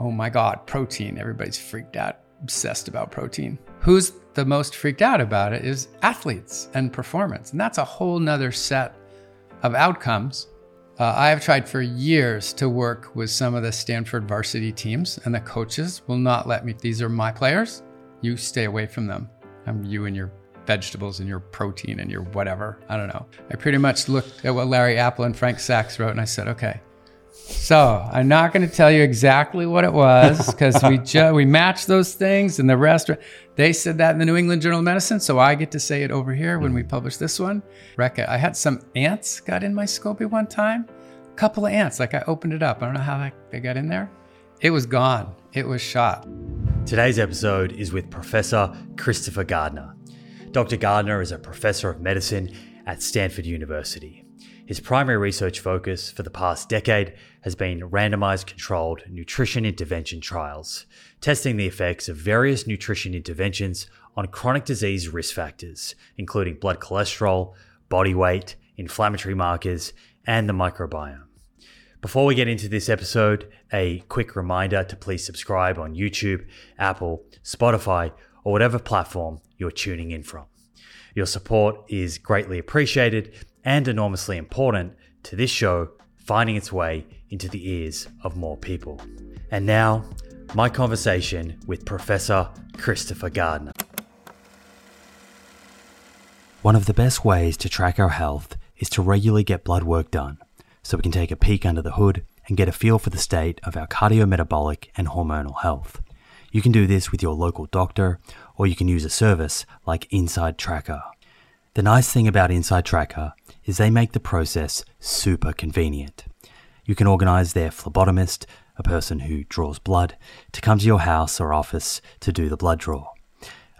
oh my God, protein. Everybody's freaked out, obsessed about protein. Who's the most freaked out about it is athletes and performance. And that's a whole nother set of outcomes. Uh, I have tried for years to work with some of the Stanford varsity teams, and the coaches will not let me. These are my players. You stay away from them. I'm you and your vegetables and your protein and your whatever. I don't know. I pretty much looked at what Larry Appel and Frank Sacks wrote, and I said, okay, so I'm not going to tell you exactly what it was because we ju- we matched those things, and the rest they said that in the New England Journal of Medicine, so I get to say it over here when we mm-hmm. publish this one. Recca, I had some ants got in my SCOBY one time, a couple of ants. Like I opened it up, I don't know how they got in there. It was gone. It was shot. Today's episode is with Professor Christopher Gardner. Dr. Gardner is a professor of medicine at Stanford University. His primary research focus for the past decade has been randomized controlled nutrition intervention trials, testing the effects of various nutrition interventions on chronic disease risk factors, including blood cholesterol, body weight, inflammatory markers, and the microbiome. Before we get into this episode, a quick reminder to please subscribe on YouTube, Apple, Spotify, or whatever platform you're tuning in from. Your support is greatly appreciated and enormously important to this show finding its way into the ears of more people. And now, my conversation with Professor Christopher Gardner. One of the best ways to track our health is to regularly get blood work done so we can take a peek under the hood and get a feel for the state of our cardiometabolic and hormonal health. You can do this with your local doctor, or you can use a service like Inside Tracker. The nice thing about Inside Tracker is they make the process super convenient. You can organize their phlebotomist, a person who draws blood, to come to your house or office to do the blood draw.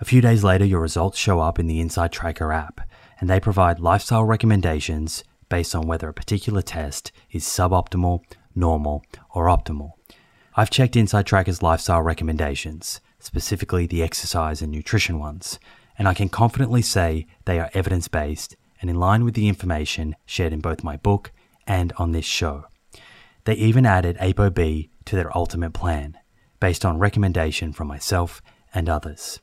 A few days later, your results show up in the Inside Tracker app, and they provide lifestyle recommendations based on whether a particular test is suboptimal, normal, or optimal. I've checked Inside Tracker's lifestyle recommendations, specifically the exercise and nutrition ones, and I can confidently say they are evidence based and in line with the information shared in both my book and on this show. They even added ApoB to their ultimate plan, based on recommendation from myself and others.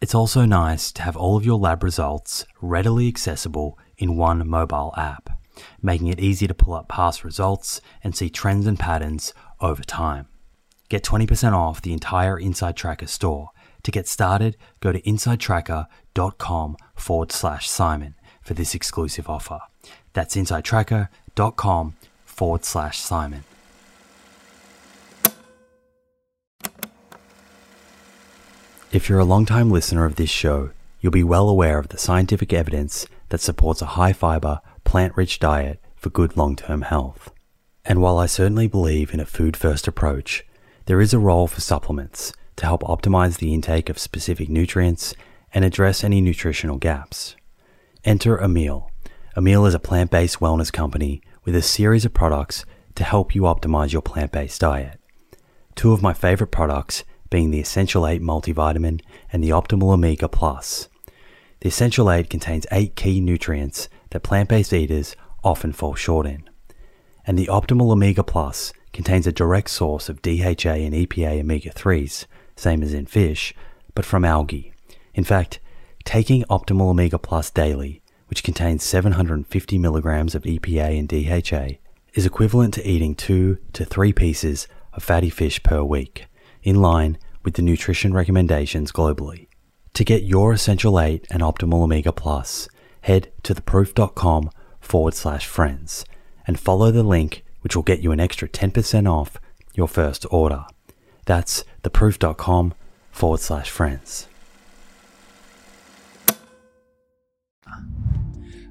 It's also nice to have all of your lab results readily accessible in one mobile app, making it easy to pull up past results and see trends and patterns over time. Get 20% off the entire Inside Tracker store. To get started, go to insidetracker.com forward slash Simon for this exclusive offer. That's insidetracker.com forward slash Simon. If you're a long-time listener of this show, you'll be well aware of the scientific evidence that supports a high fiber, plant rich diet for good long term health. And while I certainly believe in a food first approach, there is a role for supplements to help optimize the intake of specific nutrients and address any nutritional gaps. Enter Emil. Emil is a plant based wellness company with a series of products to help you optimize your plant based diet. Two of my favorite products being the Essential 8 multivitamin and the Optimal Omega Plus. The Essential 8 contains 8 key nutrients that plant based eaters often fall short in. And the Optimal Omega Plus contains a direct source of DHA and EPA omega 3s, same as in fish, but from algae. In fact, Taking Optimal Omega Plus daily, which contains 750 milligrams of EPA and DHA, is equivalent to eating two to three pieces of fatty fish per week, in line with the nutrition recommendations globally. To get your Essential 8 and Optimal Omega Plus, head to theproof.com forward slash friends and follow the link which will get you an extra 10% off your first order. That's theproof.com forward slash friends.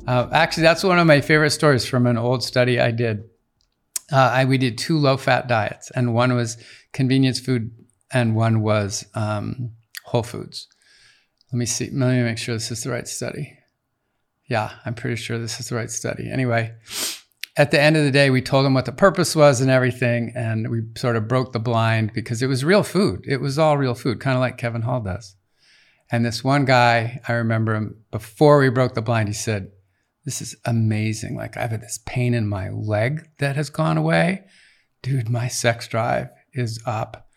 Uh, actually, that's one of my favorite stories from an old study I did. Uh, I, we did two low fat diets, and one was convenience food, and one was um, whole foods. Let me see. Let me make sure this is the right study. Yeah, I'm pretty sure this is the right study. Anyway, at the end of the day, we told them what the purpose was and everything, and we sort of broke the blind because it was real food. It was all real food, kind of like Kevin Hall does. And this one guy, I remember him before we broke the blind, he said, this is amazing. Like I've had this pain in my leg that has gone away. Dude, my sex drive is up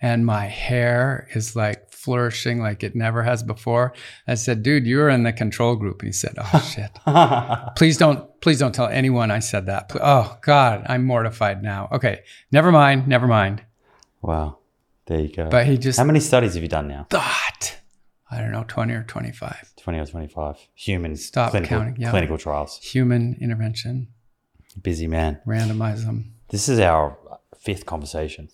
and my hair is like flourishing like it never has before. I said, dude, you're in the control group. And he said, oh shit. please don't, please don't tell anyone I said that. Oh God, I'm mortified now. Okay. Never mind. Never mind. Wow. There you go. But he just How many studies have you done now? thought, I don't know, 20 or 25 20 or 25. Human Stop clinical, counting, yeah. clinical trials. human intervention, Busy man. randomize them. This is our fifth conversation.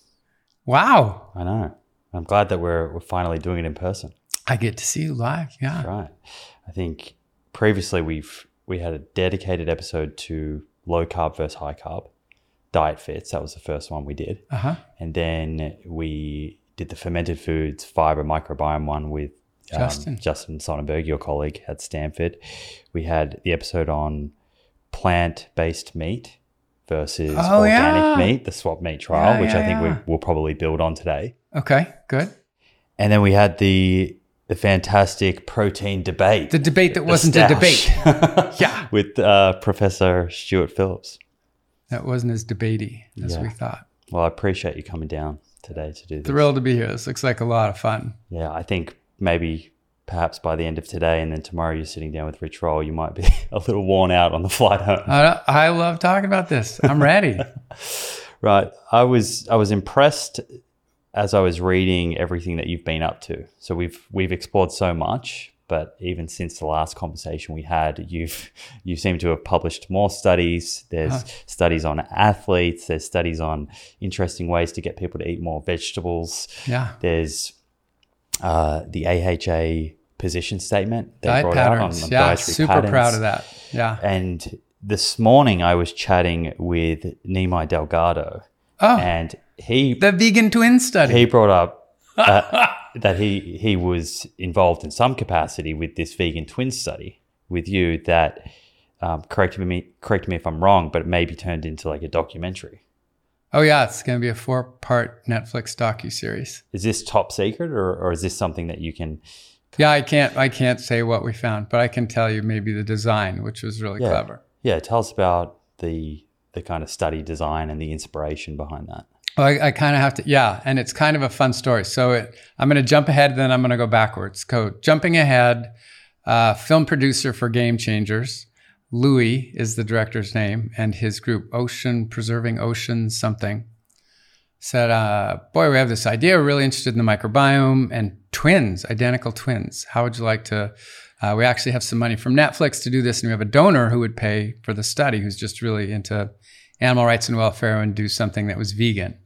Wow. I know. I'm glad that we're, we're finally doing it in person. I get to see you live. Yeah. Right. I think previously we've we had a dedicated episode to low carb versus high carb diet fits. That was the first one we did. Uh huh. And then we did the fermented foods fiber microbiome one with um, Justin. Justin Sonnenberg, your colleague at Stanford. We had the episode on plant based meat versus Oh, organic yeah. meat, the swap meat trial, Yeah, which I think yeah. we will probably build on today. Okay. Good. And then we had the the fantastic protein debate. The debate that The wasn't a debate. Yeah. with uh, Professor Stuart Phillips. That wasn't as debatey as Yeah. we thought. Well, I appreciate you coming down today to do this. Thrilled to be here. This looks like a lot of fun. Yeah, I think maybe perhaps by the end of today and then tomorrow you're sitting down with Rich Roll, you might be a little worn out on the flight home. I, I love talking about this. I'm ready. Right. I was I was impressed as I was reading everything that you've been up to. So we've we've explored so much, but even since the last conversation we had, you've you seem to have published more studies. There's Huh. studies on athletes, there's studies on interesting ways to get people to eat more vegetables. Yeah. There's uh, the AHA position statement they Diet brought out on, patterns. on Yeah. dietary Super patterns. proud of that. Yeah. And this morning I was chatting with Nimai Delgado, Oh, and he the vegan twin study. he brought up uh, that he he was involved in some capacity with this vegan twin study with you. That um, correct me correct me if I'm wrong, but it may be turned into like a documentary. Oh yeah, it's going to be a four-part Netflix docu series. Is this top secret, or, or is this something that you can? Yeah, I can't I can't say what we found, but I can tell you maybe the design, which was really Yeah. clever. Yeah, tell us about the the kind of study design and the inspiration behind that. Well, I, I kind of have to, yeah, and it's kind of a fun story. So it, I'm going to jump ahead, then I'm going to go backwards. Go jumping ahead. Uh, film producer for Game Changers, Louis is the director's name, and his group Ocean Preserving Oceans something said, uh, "Boy, we have this idea. We're really interested in the microbiome and twins, identical twins. How would you like to?" Uh, we actually have some money from Netflix to do this, and we have a donor who would pay for the study, who's just really into animal rights and welfare and do something that was vegan.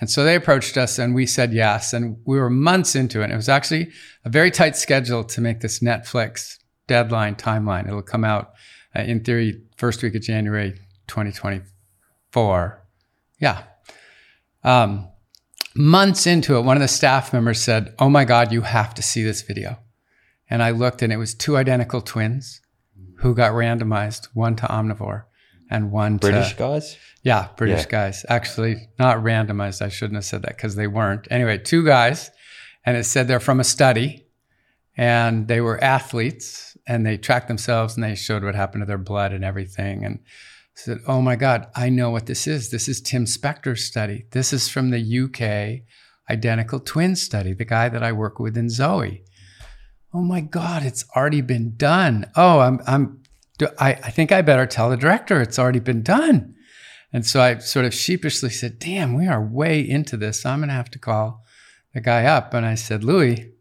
And so they approached us and we said yes. And we were months into it. It was actually a very tight schedule to make this Netflix deadline timeline. It'll come out uh, in theory first week of January 2024. Yeah. Um, months into it, one of the staff members said, Oh my God, you have to see this video. And I looked and it was two identical twins who got randomized, one to omnivore and one to British to guys. yeah, British Yeah. guys. Actually, not randomized. I shouldn't have said that because they weren't. Anyway, two guys, and it said they're from a study, and they were athletes, and they tracked themselves, and they showed what happened to their blood and everything, and said, "Oh my God, I know what this is. This is Tim Spector's study. This is from the UK identical twin study. The guy that I work with in Zoe." Oh my God, it's already been done. Oh, I'm, I'm, I, I think I better tell the director it's already been done. And so I sort of sheepishly said, Damn, we are way into this. I'm going to have to call the guy up. And I said, Louis,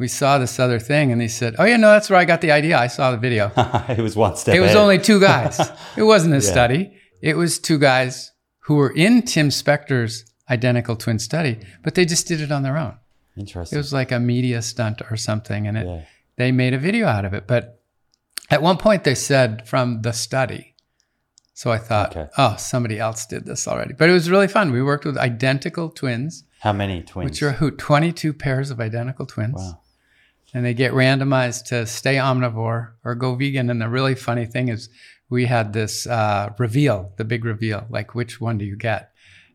we saw this other thing. And he said, Oh, yeah, no, that's where I got the idea. I saw the video. it was one step. It was ahead. only two guys. It wasn't a Yeah. study. It was two guys who were in Tim Spector's identical twin study, but they just did it on their own. Interesting. It was like a media stunt or something. And it, yeah. they made a video out of it. But at one point, they said from the study. So I thought, Okay. oh, somebody else did this already. But it was really fun. We worked with identical twins, How many twins? which are who 22 pairs of identical twins. wow. And they get randomized to stay omnivore or go vegan. And the really funny thing is, we had this uh, reveal, the big reveal, like which one do you get?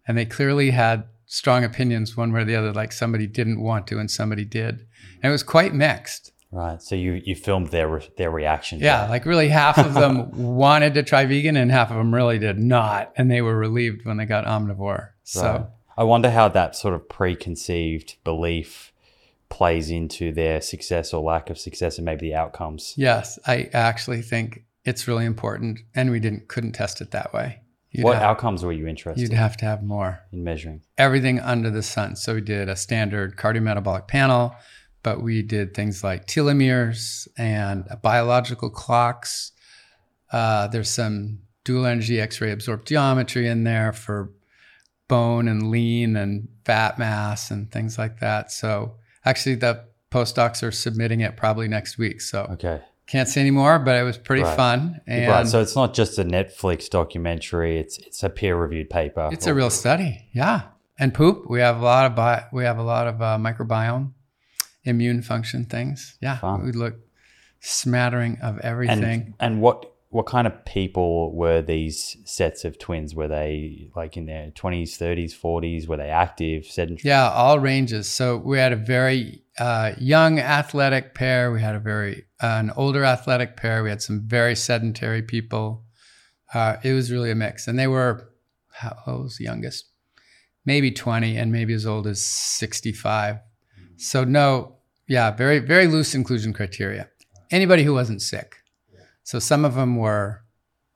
And they clearly had strong opinions one way or the other, like somebody didn't want to and somebody did. And it was quite mixed. Right. So you you filmed their re- their reaction. Yeah, that. like really half of them wanted to try vegan and half of them really did not. And they were relieved when they got omnivore. So Right. I wonder how that sort of preconceived belief plays into their success or lack of success and maybe the outcomes. Yes, I actually think it's really important, and we didn't couldn't test it that way. You'd what have, outcomes were you interested? You'd have to have more in measuring everything under the sun. So we did a standard cardiometabolic panel, but we did things like telomeres and biological clocks. Uh, there's some dual energy X-ray absorptiometry in there for bone and lean and fat mass and things like that. So actually, the postdocs are submitting it probably next week. So okay. Can't say anymore, but it was pretty right. fun. And right. So it's not just a Netflix documentary; it's it's a peer reviewed paper. It's or, a real study, yeah. And poop, we have a lot of bi- we have a lot of uh, microbiome, immune function things. Yeah, fun. we look smattering of everything. And, and what what kind of people were these sets of twins? Were they like in their twenties, thirties, forties? Were they active, sedentary? Yeah, all ranges. So we had a very uh, young athletic pair. We had a very uh, an older athletic pair. We had some very sedentary people. Uh, it was really a mix, and they were how old was the youngest? Maybe twenty, and maybe as old as sixty-five. So no, yeah, very very loose inclusion criteria. Anybody who wasn't sick. So some of them were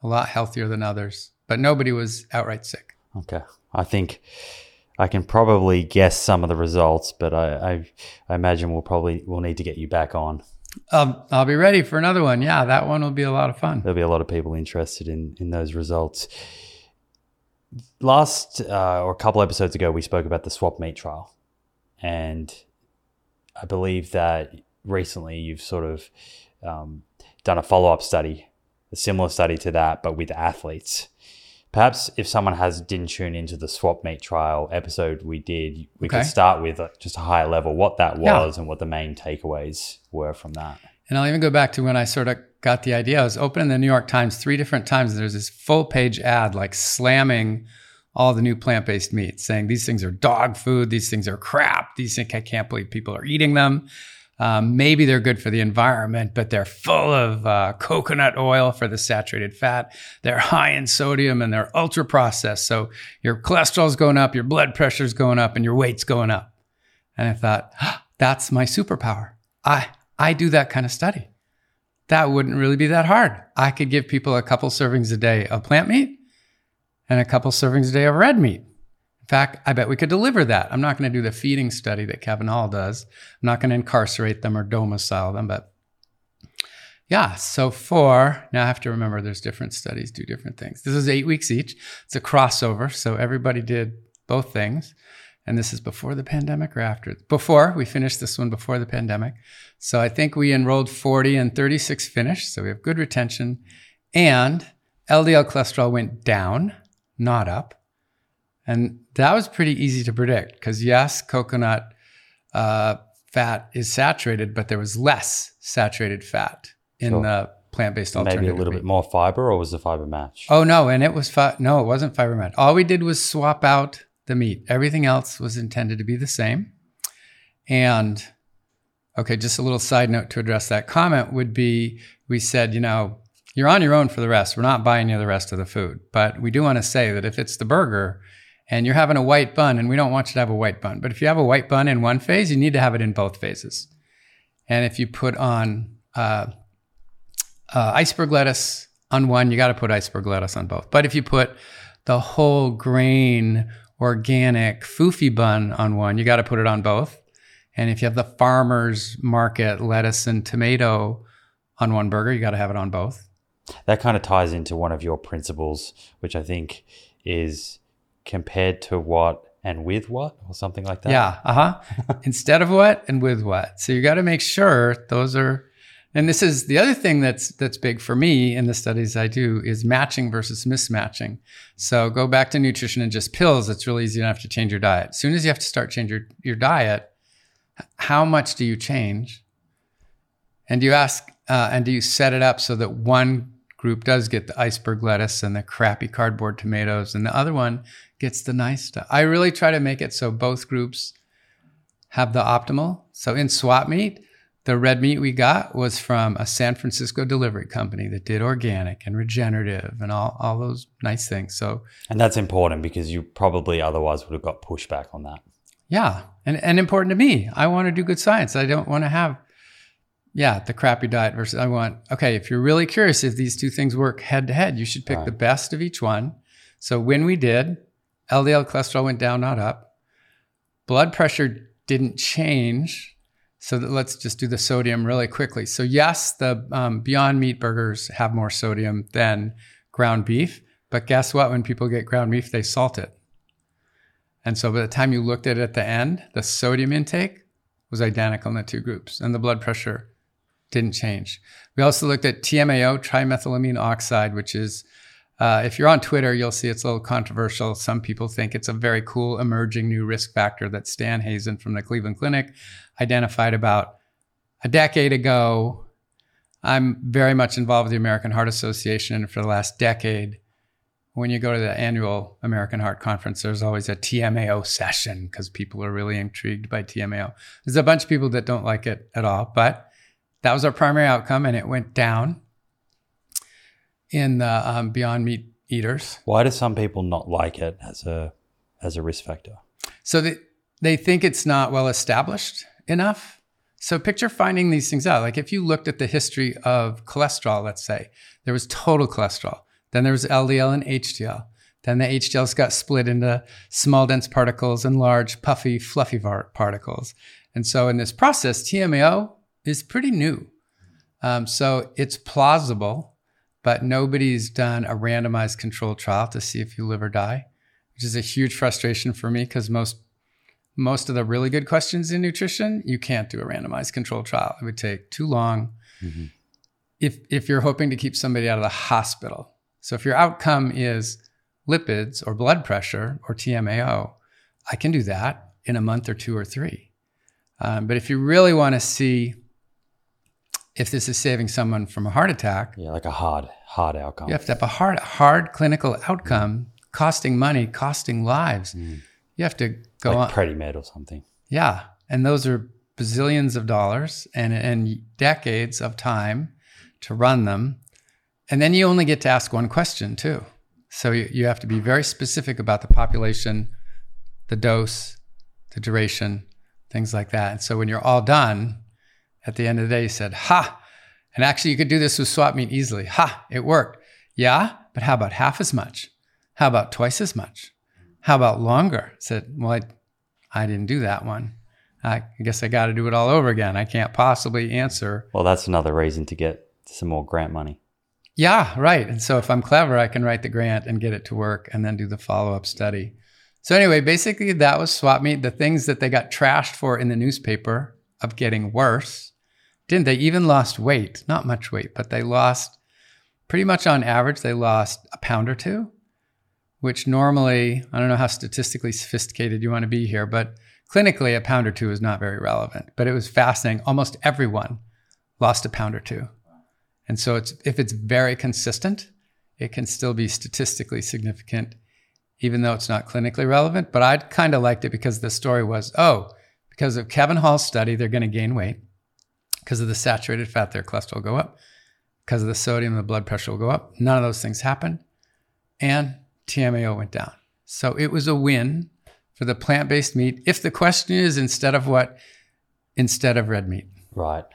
a lot healthier than others, but nobody was outright sick. Okay, I think I can probably guess some of the results, but I, I, I imagine we'll probably we'll need to get you back on. Um, I'll be ready for another one. Yeah, that one will be a lot of fun. There'll be a lot of people interested in in those results. Last uh, or a couple episodes ago, we spoke about the swap meat trial, and I believe that recently you've sort of um, done a follow up study, a similar study to that, but with athletes. Perhaps if someone has didn't tune into the swap meat trial episode we did, we okay. could start with uh, just a higher level what that was yeah. and what the main takeaways were from that. And I'll even go back to when I sort of got the idea. I was opening the New York Times three different times. And there's this full page ad like slamming all the new plant based meats, saying these things are dog food, these things are crap, these things I can't believe people are eating them. Um, maybe they're good for the environment, but they're full of uh, coconut oil for the saturated fat. They're high in sodium and they're ultra processed. So your cholesterol's going up, your blood pressure's going up, and your weight's going up. And I thought, that's my superpower. I, I do that kind of study. That wouldn't really be that hard. I could give people a couple servings a day of plant meat and a couple servings a day of red meat fact, I bet we could deliver that. I'm not going to do the feeding study that Kevin Hall does. I'm not going to incarcerate them or domicile them, but yeah. So for now, I have to remember there's different studies do different things. This is eight weeks each. It's a crossover, so everybody did both things. And this is before the pandemic or after? Before we finished this one before the pandemic. So I think we enrolled 40 and 36 finished. So we have good retention, and LDL cholesterol went down, not up. And that was pretty easy to predict because, yes, coconut uh, fat is saturated, but there was less saturated fat in sure. the plant based alternative. Maybe a little meat. bit more fiber, or was the fiber match? Oh, no. And it was, fi- no, it wasn't fiber match. All we did was swap out the meat, everything else was intended to be the same. And okay, just a little side note to address that comment would be we said, you know, you're on your own for the rest. We're not buying you the rest of the food. But we do want to say that if it's the burger, and you're having a white bun, and we don't want you to have a white bun. But if you have a white bun in one phase, you need to have it in both phases. And if you put on uh, uh, iceberg lettuce on one, you got to put iceberg lettuce on both. But if you put the whole grain organic foofy bun on one, you got to put it on both. And if you have the farmer's market lettuce and tomato on one burger, you got to have it on both. That kind of ties into one of your principles, which I think is compared to what and with what or something like that. Yeah. Uh huh. Instead of what and with what. So you got to make sure those are. And this is the other thing that's that's big for me in the studies I do is matching versus mismatching. So go back to nutrition and just pills. It's really easy You don't have to change your diet. As soon as you have to start change your, your diet, how much do you change? And do you ask uh, and do you set it up so that one group does get the iceberg lettuce and the crappy cardboard tomatoes, and the other one gets the nice stuff. I really try to make it so both groups have the optimal. So in swap meat, the red meat we got was from a San Francisco delivery company that did organic and regenerative and all, all those nice things. So, and that's important because you probably otherwise would have got pushback on that. Yeah. And, and important to me. I want to do good science. I don't want to have, yeah, the crappy diet versus I want, okay, if you're really curious if these two things work head to head, you should pick right. the best of each one. So when we did, LDL cholesterol went down, not up. Blood pressure didn't change so let's just do the sodium really quickly. So yes, the um, Beyond Meat burgers have more sodium than ground beef, but guess what? When people get ground beef, they salt it. And so by the time you looked at it at the end, the sodium intake was identical in the two groups, and the blood pressure didn't change. We also looked at TMAO, trimethylamine oxide, which is uh, if you're on Twitter, you'll see it's a little controversial. Some people think it's a very cool emerging new risk factor that Stan Hazen from the Cleveland Clinic identified about a decade ago. I'm very much involved with the American Heart Association, and for the last decade, when you go to the annual American Heart Conference, there's always a TMAO session because people are really intrigued by TMAO. There's a bunch of people that don't like it at all, but that was our primary outcome, and it went down in the um, Beyond Meat eaters. Why do some people not like it as a as a risk factor? So they they think it's not well established enough. So picture finding these things out. Like if you looked at the history of cholesterol, let's say there was total cholesterol, then there was LDL and HDL. Then the HDLs got split into small dense particles and large puffy fluffy particles. And so in this process, TMAO is pretty new. Um, so it's plausible but nobody's done a randomized controlled trial to see if you live or die, which is a huge frustration for me because most most of the really good questions in nutrition, you can't do a randomized controlled trial. It would take too long. Mm-hmm. If if you're hoping to keep somebody out of the hospital. So if your outcome is lipids or blood pressure or TMAO, I can do that in a month or two or three. Um, but if you really want to see if this is saving someone from a heart attack. Yeah, like a hard, hard outcome. You have to have a hard, hard clinical outcome, costing money, costing lives. Mm. You have to go like on. Predimed or something. Yeah, and those are bazillions of dollars and and decades of time to run them, and then you only get to ask one question too. So you, you have to be very specific about the population, the dose, the duration, things like that. And so when you're all done, at the end of the day, he said, Ha! And actually, you could do this with swap meat easily. Ha! It worked. Yeah, but how about half as much? How about twice as much? How about longer? I said, Well, I, I didn't do that one. I guess I got to do it all over again. I can't possibly answer. Well, that's another reason to get some more grant money. Yeah, right. And so if I'm clever, I can write the grant and get it to work and then do the follow up study. So, anyway, basically, that was swap meat. The things that they got trashed for in the newspaper of getting worse didn't they even lost weight? Not much weight but they lost pretty much on average they lost a pound or two which normally i don't know how statistically sophisticated you want to be here but clinically a pound or two is not very relevant. But it was fascinating. Almost everyone lost a pound or two. And so it's if it's very consistent it can still be statistically significant even though it's not clinically relevant. But i kind of liked it because the story was oh because of kevin hall's study they're going to gain weight because of the saturated fat, their cholesterol will go up. Because of the sodium, the blood pressure will go up. None of those things happened. And TMAO went down. So it was a win for the plant based meat. If the question is instead of what? Instead of red meat. Right.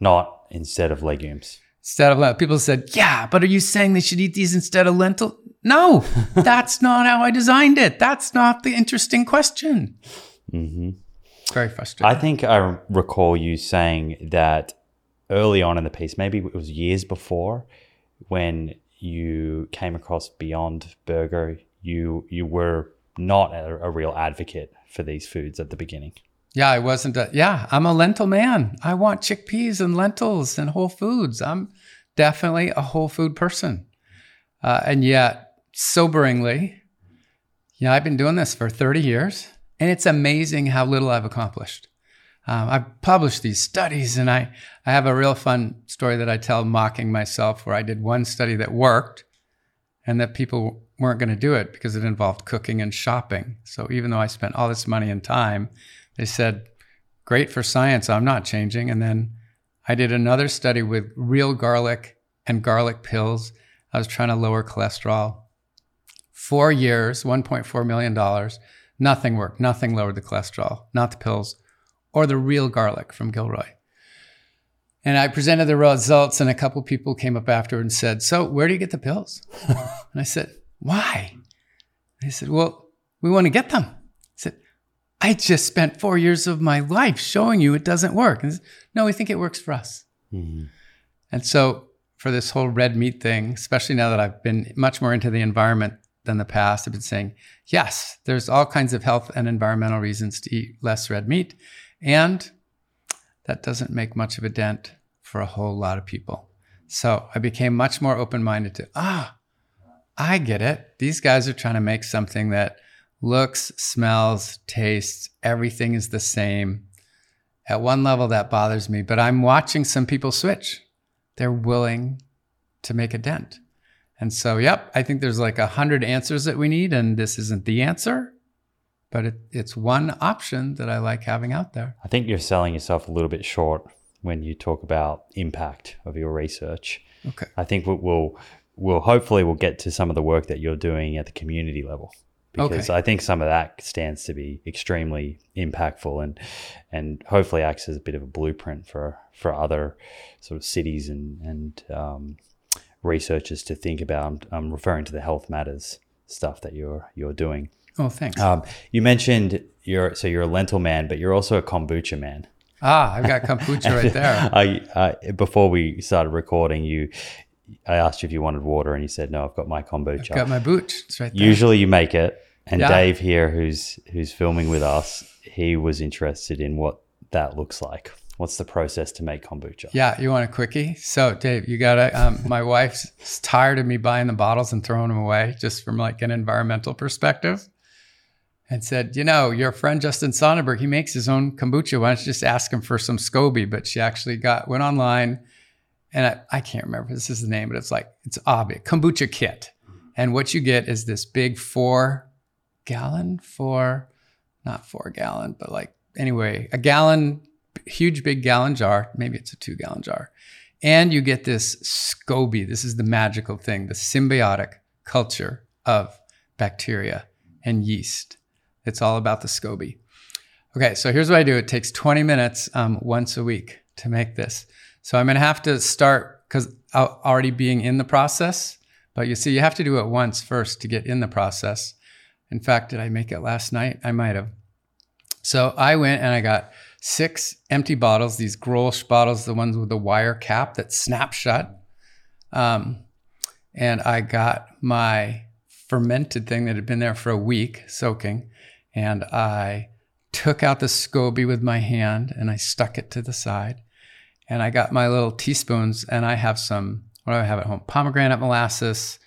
Not instead of legumes. Instead of people said, yeah, but are you saying they should eat these instead of lentil? No, that's not how I designed it. That's not the interesting question. Mm-hmm. Very frustrating. I think I recall you saying that early on in the piece, maybe it was years before, when you came across Beyond Burger, you you were not a, a real advocate for these foods at the beginning. Yeah, I wasn't. A, yeah, I'm a lentil man. I want chickpeas and lentils and whole foods. I'm definitely a whole food person. Uh, and yet, soberingly, yeah, I've been doing this for 30 years. And it's amazing how little I've accomplished. Um, I've published these studies, and I, I have a real fun story that I tell mocking myself where I did one study that worked and that people weren't going to do it because it involved cooking and shopping. So even though I spent all this money and time, they said, great for science. I'm not changing. And then I did another study with real garlic and garlic pills. I was trying to lower cholesterol. Four years, $1.4 million. Nothing worked. Nothing lowered the cholesterol, not the pills or the real garlic from Gilroy. And I presented the results, and a couple people came up after and said, So, where do you get the pills? and I said, Why? And he said, Well, we want to get them. I said, I just spent four years of my life showing you it doesn't work. And said, no, we think it works for us. Mm-hmm. And so, for this whole red meat thing, especially now that I've been much more into the environment than the past, I've been saying, yes, there's all kinds of health and environmental reasons to eat less red meat. And that doesn't make much of a dent for a whole lot of people. So I became much more open minded to, ah, I get it. These guys are trying to make something that looks, smells, tastes, everything is the same. At one level, that bothers me, but I'm watching some people switch. They're willing to make a dent. And so, yep, I think there's like a hundred answers that we need, and this isn't the answer but it, it's one option that I like having out there. I think you're selling yourself a little bit short when you talk about impact of your research. Okay. I think we'll we'll hopefully we'll get to some of the work that you're doing at the community level because okay. I think some of that stands to be extremely impactful and and hopefully acts as a bit of a blueprint for for other sort of cities and and um, researchers to think about. I'm referring to the health matters stuff that you're you're doing. Oh, thanks. Um, you mentioned you're so you're a lentil man, but you're also a kombucha man. Ah, I've got kombucha right there. I, I, before we started recording, you, I asked you if you wanted water, and you said no. I've got my kombucha. I've got my booch. It's right there. Usually, you make it, and yeah. Dave here, who's who's filming with us, he was interested in what that looks like. What's the process to make kombucha? Yeah, you want a quickie? So, Dave, you got to. Um, my wife's tired of me buying the bottles and throwing them away, just from like an environmental perspective and said, you know, your friend Justin Sonnenberg, he makes his own kombucha. Why don't you just ask him for some SCOBY? But she actually got went online, and I, I can't remember this is the name, but it's like it's obvious kombucha kit. And what you get is this big four gallon, four, not four gallon, but like anyway, a gallon, huge big gallon jar. Maybe it's a two gallon jar. And you get this SCOBY. This is the magical thing, the symbiotic culture of bacteria and yeast. It's all about the SCOBY. Okay, so here's what I do. It takes 20 minutes um, once a week to make this. So I'm gonna have to start because already being in the process. But you see, you have to do it once first to get in the process. In fact, did I make it last night? I might have. So I went and I got six empty bottles, these Grolsch bottles, the ones with the wire cap that snap shut. Um, and I got my fermented thing that had been there for a week soaking and I took out the SCOBY with my hand and I stuck it to the side. And I got my little teaspoons and I have some, what do I have at home? Pomegranate molasses,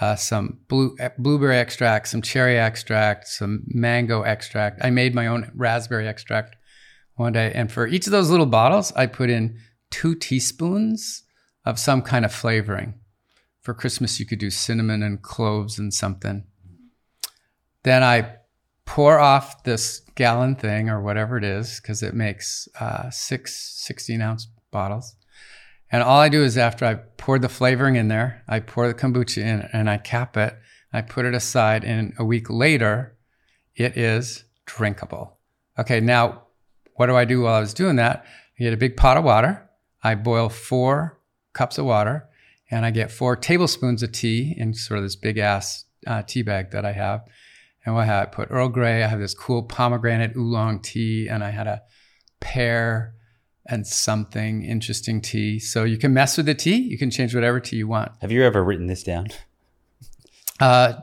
uh, some blue, blueberry extract, some cherry extract, some mango extract. I made my own raspberry extract one day. And for each of those little bottles, I put in two teaspoons of some kind of flavoring. For Christmas, you could do cinnamon and cloves and something. Then I pour off this gallon thing or whatever it is, because it makes uh, six 16 ounce bottles. And all I do is after I pour the flavoring in there, I pour the kombucha in and I cap it. I put it aside, and a week later, it is drinkable. Okay, now what do I do while I was doing that? I get a big pot of water. I boil four cups of water, and I get four tablespoons of tea in sort of this big ass uh, tea bag that I have. And what I had, I put Earl Grey. I have this cool pomegranate oolong tea, and I had a pear and something interesting tea. So you can mess with the tea. You can change whatever tea you want. Have you ever written this down? Uh,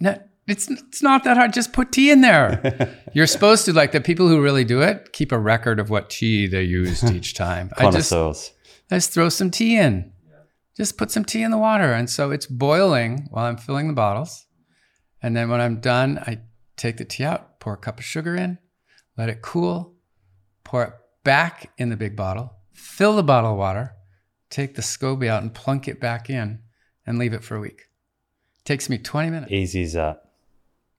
no, it's it's not that hard. Just put tea in there. You're supposed to like the people who really do it keep a record of what tea they used each time. I just I just throw some tea in. Just put some tea in the water, and so it's boiling while I'm filling the bottles. And then when I'm done, I take the tea out, pour a cup of sugar in, let it cool, pour it back in the big bottle, fill the bottle of water, take the SCOBY out and plunk it back in and leave it for a week. Takes me 20 minutes. Easy as that.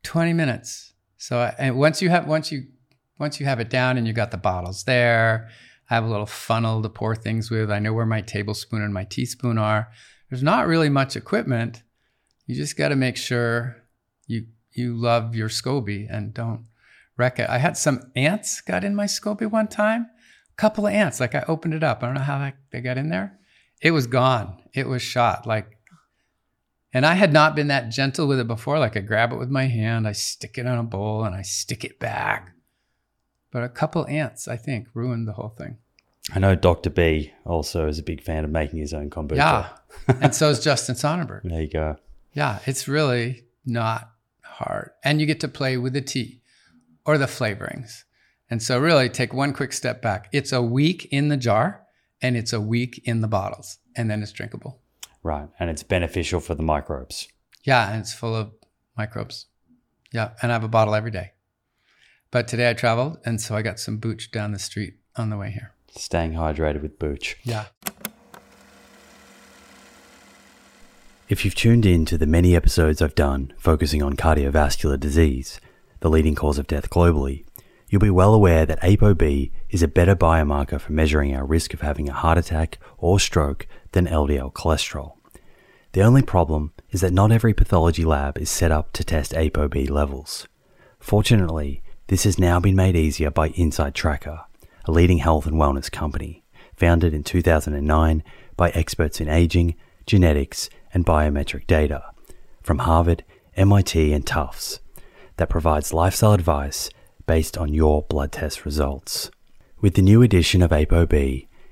20 minutes. So I, and once you have once you once you have it down and you got the bottles there, I have a little funnel to pour things with. I know where my tablespoon and my teaspoon are. There's not really much equipment. You just got to make sure you you love your SCOBY and don't wreck it. I had some ants got in my SCOBY one time. A couple of ants. Like I opened it up. I don't know how they got in there. It was gone. It was shot. Like and I had not been that gentle with it before. Like I grab it with my hand, I stick it on a bowl, and I stick it back. But a couple ants, I think, ruined the whole thing. I know Dr. B also is a big fan of making his own kombucha. Yeah. and so is Justin Sonnenberg. There you go. Yeah, it's really not hard. And you get to play with the tea or the flavorings. And so, really, take one quick step back. It's a week in the jar and it's a week in the bottles, and then it's drinkable. Right. And it's beneficial for the microbes. Yeah. And it's full of microbes. Yeah. And I have a bottle every day. But today I traveled, and so I got some booch down the street on the way here. Staying hydrated with booch. Yeah. If you've tuned in to the many episodes I've done focusing on cardiovascular disease, the leading cause of death globally, you'll be well aware that ApoB is a better biomarker for measuring our risk of having a heart attack or stroke than LDL cholesterol. The only problem is that not every pathology lab is set up to test ApoB levels. Fortunately, this has now been made easier by Inside Tracker, a leading health and wellness company, founded in 2009 by experts in aging, genetics, and biometric data from Harvard, MIT, and Tufts that provides lifestyle advice based on your blood test results. With the new edition of ApoB,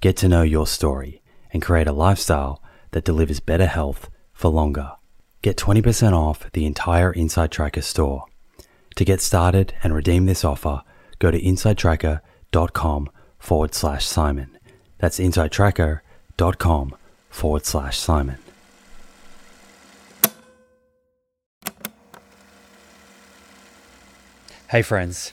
get to know your story and create a lifestyle that delivers better health for longer. Get 20% off the entire Inside Tracker store. To get started and redeem this offer, go to insidetracker.com forward slash Simon. That's insidetracker.com forward slash Simon. Hey friends,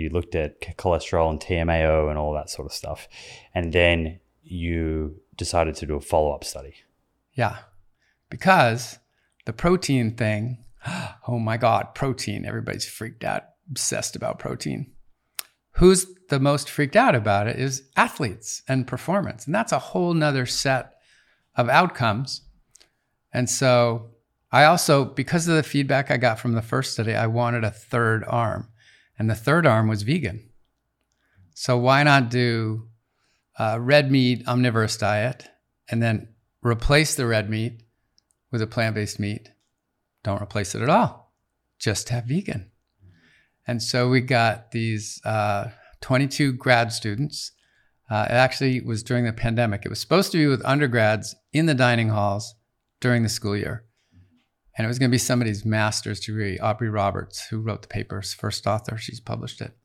you looked at cholesterol and TMAO and all that sort of stuff. And then you decided to do a follow up study. Yeah. Because the protein thing, oh my God, protein. Everybody's freaked out, obsessed about protein. Who's the most freaked out about it is athletes and performance. And that's a whole nother set of outcomes. And so I also, because of the feedback I got from the first study, I wanted a third arm and the third arm was vegan. So why not do a red meat omnivorous diet and then replace the red meat with a plant based meat? Don't replace it at all. Just have vegan. And so we got these uh, 22 grad students Uh, it actually was during the pandemic. It was supposed to be with undergrads in the dining halls during the school year. And it was going to be somebody's master's degree, Aubrey Roberts, who wrote the papers, first author. She's published it.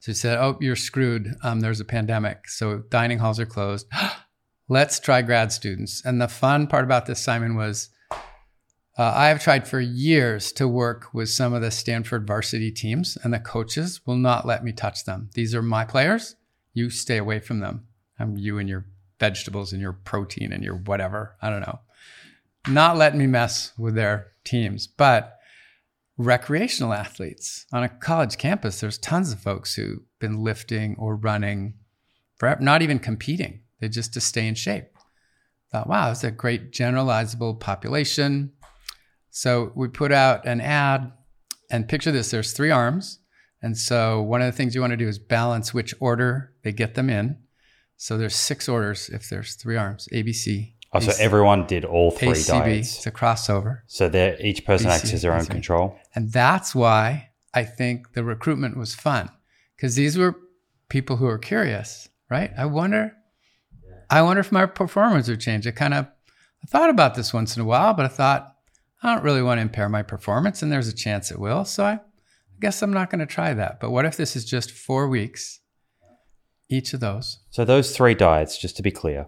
So he said, Oh, you're screwed. Um, there's a pandemic. So dining halls are closed. Let's try grad students. And the fun part about this, Simon, was uh, I have tried for years to work with some of the Stanford varsity teams, and the coaches will not let me touch them. These are my players. You stay away from them. I'm you and your vegetables and your protein and your whatever. I don't know. Not letting me mess with their teams. But recreational athletes on a college campus, there's tons of folks who've been lifting or running, forever, not even competing. They just to stay in shape. Thought, wow, it's a great generalizable population. So we put out an ad and picture this there's three arms. And so one of the things you want to do is balance which order they get them in. So there's six orders if there's three arms ABC. Oh, so everyone did all three ACB. diets. It's a crossover. So each person acts as their own BC. control. And that's why I think the recruitment was fun because these were people who are curious, right? I wonder, I wonder if my performance would change. I kind of I thought about this once in a while, but I thought I don't really want to impair my performance, and there's a chance it will. So I, I guess I'm not going to try that. But what if this is just four weeks, each of those? So those three diets, just to be clear,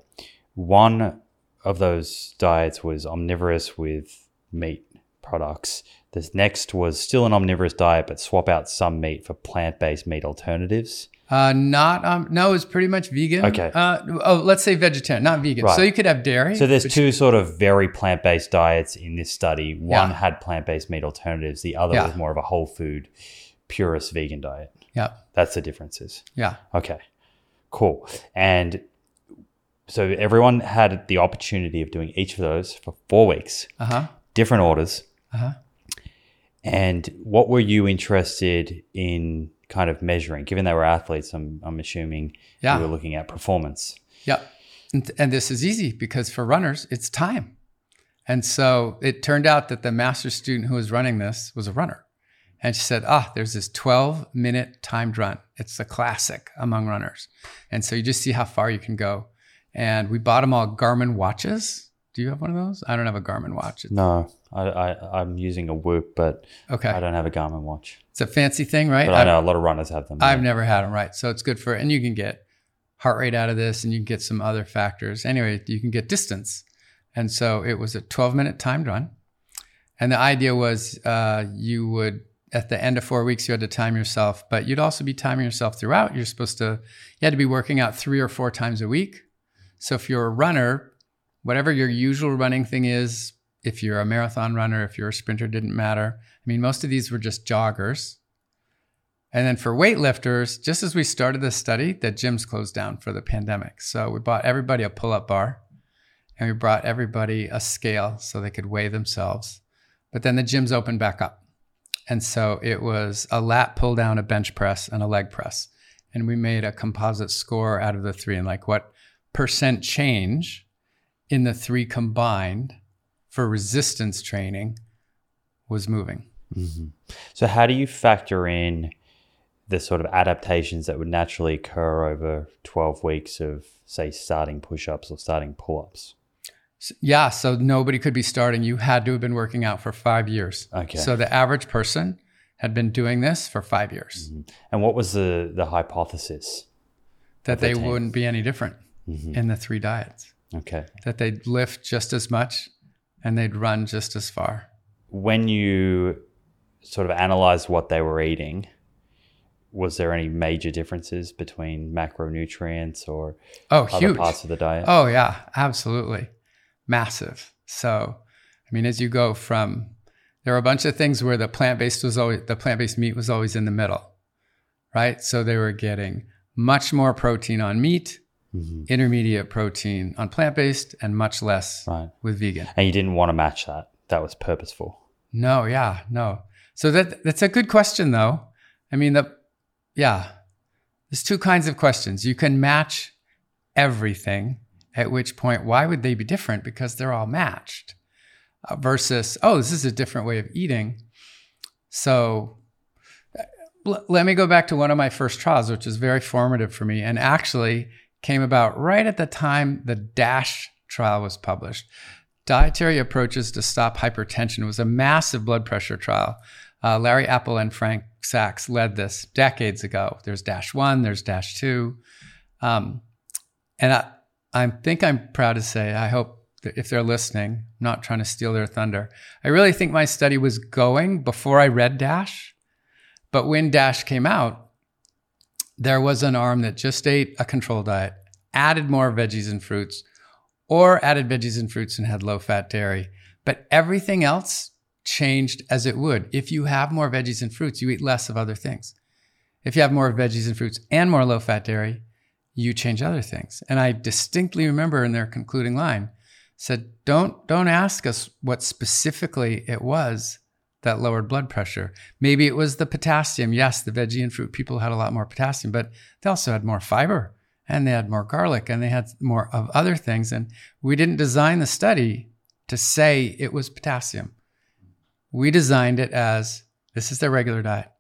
one of those diets was omnivorous with meat products. This next was still an omnivorous diet, but swap out some meat for plant-based meat alternatives. Uh, not um, no, it's pretty much vegan. Okay. Uh, oh, let's say vegetarian, not vegan. So you could have dairy. So there's two sort of very plant-based diets in this study. One Yeah. had plant-based meat alternatives. The other Yeah. was more of a whole food, purist vegan diet. Yeah, That's the differences. yeah. Okay, cool. And so everyone had the opportunity of doing each of those for four weeks, Uh huh. different orders. Uh huh. And what were you interested in kind of measuring? Given they were athletes, I'm, I'm assuming Yeah. you were looking at performance. Yep. And, and this is easy because for runners, it's time. And so it turned out that the master student who was running this was a runner. And she said, Ah, there's this 12 minute timed run. It's a classic among runners. And so you just see how far you can go. And we bought them all Garmin watches. Do you have one of those? I don't have a Garmin watch. No, I, I, I'm using a Whoop, but Okay. I don't have a Garmin watch. It's a fancy thing, right? But I know a lot of runners have them. I've yeah. never had them, right? So it's good for, and you can get heart rate out of this, and you can get some other factors. Anyway, you can get distance, and so it was a 12 minute timed run, and the idea was uh, you would at the end of four weeks you had to time yourself, but you'd also be timing yourself throughout. You're supposed to, you had to be working out three or four times a week. So if you're a runner, whatever your usual running thing is, if you're a marathon runner, if you're a sprinter, didn't matter. I mean, most of these were just joggers. And then for weightlifters, just as we started this study, the gyms closed down for the pandemic. So we bought everybody a pull up bar and we brought everybody a scale so they could weigh themselves. But then the gyms opened back up. And so it was a lat pull down, a bench press, and a leg press. And we made a composite score out of the three and like what percent change in the three combined for resistance training was moving. Mm-hmm. So how do you factor in the sort of adaptations that would naturally occur over 12 weeks of, say, starting push-ups or starting pull-ups? Yeah, so nobody could be starting. You had to have been working out for five years. Okay. So the average person had been doing this for five years. Mm-hmm. And what was the the hypothesis? That the they wouldn't be any different Mm-hmm. in the three diets. Okay. That they'd lift just as much and they'd run just as far. When you sort of analyzed what they were eating, was there any major differences between macronutrients or Oh, other huge. parts of the diet? Oh, yeah, absolutely. Massive. So, I mean, as you go from, there are a bunch of things where the plant based was always, the plant based meat was always in the middle, right? So they were getting much more protein on meat, Mhm. intermediate protein on plant based, and much less Right. with vegan. And you didn't want to match that. That was purposeful. No, yeah, no. So that that's a good question though. I mean the yeah. There's two kinds of questions. You can match everything, at which point why would they be different because they're all matched. Uh, versus oh, this is a different way of eating. So l- let me go back to one of my first trials, which was very formative for me and actually came about right at the time the DASH trial was published. Dietary Approaches to Stop Hypertension was a massive blood pressure trial. Uh, Larry Appel and Frank Sacks led this decades ago. There's Dash 1, there's Dash 2. Um, and I, I think I'm proud to say, I hope if they're listening, I'm not trying to steal their thunder. I really think my study was going before I read Dash. But when Dash came out, there was an arm that just ate a control diet, added more veggies and fruits, or added veggies and fruits and had low fat dairy. But everything else changed as it would. If you have more veggies and fruits, you eat less of other things. If you have more veggies and fruits and more low fat dairy, you change other things. And I distinctly remember in their concluding line said, don't, don't ask us what specifically it was that lowered blood pressure. Maybe it was the potassium. Yes, the veggie and fruit people had a lot more potassium, but they also had more fiber and they had more garlic and they had more of other things. And we didn't design the study to say it was potassium. We designed it as this is their regular diet.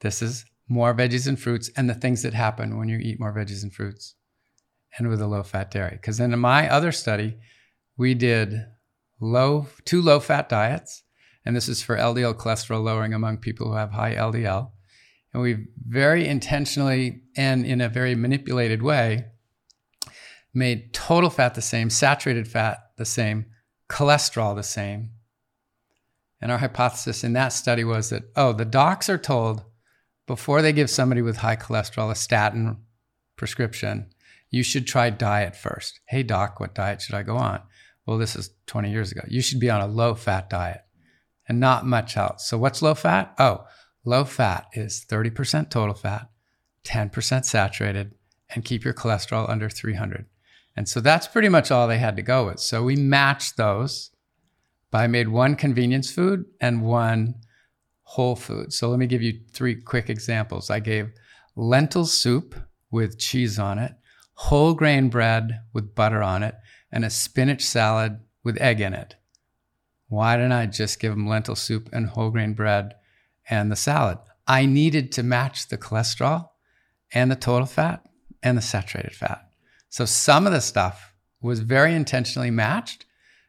This is more veggies and fruits and the things that happen when you eat more veggies and fruits and with a low fat dairy. Because in my other study, we did low two low fat diets, and this is for LDL cholesterol lowering among people who have high LDL. And we very intentionally and in a very manipulated way made total fat the same, saturated fat the same, cholesterol the same. And our hypothesis in that study was that, oh, the docs are told before they give somebody with high cholesterol a statin prescription, you should try diet first. Hey, doc, what diet should I go on? Well, this is 20 years ago. You should be on a low fat diet and not much else. So, what's low fat? Oh, Low fat is 30% total fat, 10% saturated, and keep your cholesterol under 300. And so that's pretty much all they had to go with. So we matched those by made one convenience food and one whole food. So let me give you three quick examples. I gave lentil soup with cheese on it, whole grain bread with butter on it, and a spinach salad with egg in it. Why didn't I just give them lentil soup and whole grain bread and the salad. I needed to match the cholesterol and the total fat and the saturated fat. So some of the stuff was very intentionally matched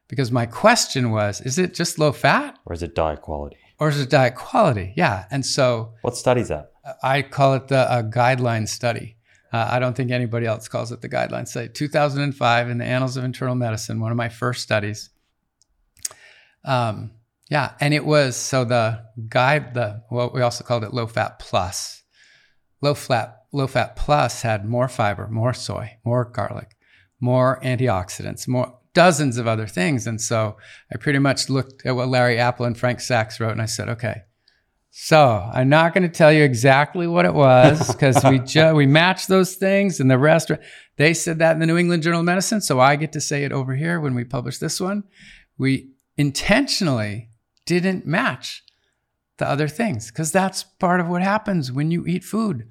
because my question was is it just low fat? Or is it diet quality? Or is it diet quality? Yeah. And so. What study is that? I call it the guideline study. Uh, I don't think anybody else calls it the guideline study. 2005 in the Annals of Internal Medicine, one of my first studies. Um, yeah, and it was so the guide the what we also called it low fat plus. Low fat low fat plus had more fiber, more soy, more garlic, more antioxidants, more dozens of other things. And so I pretty much looked at what Larry Appel and Frank Sacks wrote and I said, okay, so I'm not going to tell you exactly what it was because we ju- we matched those things and the rest. They said that in the New England Journal of Medicine, so I get to say it over here when we publish this one. We intentionally didn't match the other things because that's part of what happens when you eat food.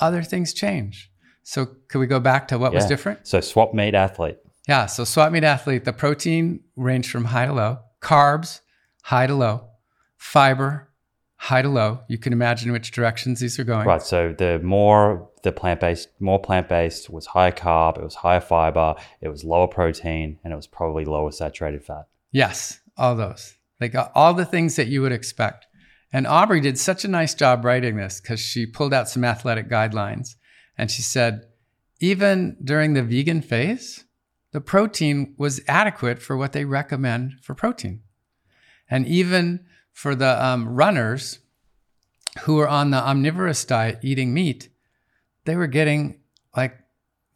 Other things change. So, could we go back to what yeah. was different? So, SWAP-MEAT athlete. Yeah. So, SWAP-MEAT athlete, the protein ranged from high to low, carbs, high to low, fiber, high to low. You can imagine which directions these are going. Right. So, the more the plant based, more plant based was higher carb, it was higher fiber, it was lower protein, and it was probably lower saturated fat. Yes. All those. Like all the things that you would expect. And Aubrey did such a nice job writing this because she pulled out some athletic guidelines and she said, even during the vegan phase, the protein was adequate for what they recommend for protein. And even for the um, runners who were on the omnivorous diet eating meat, they were getting like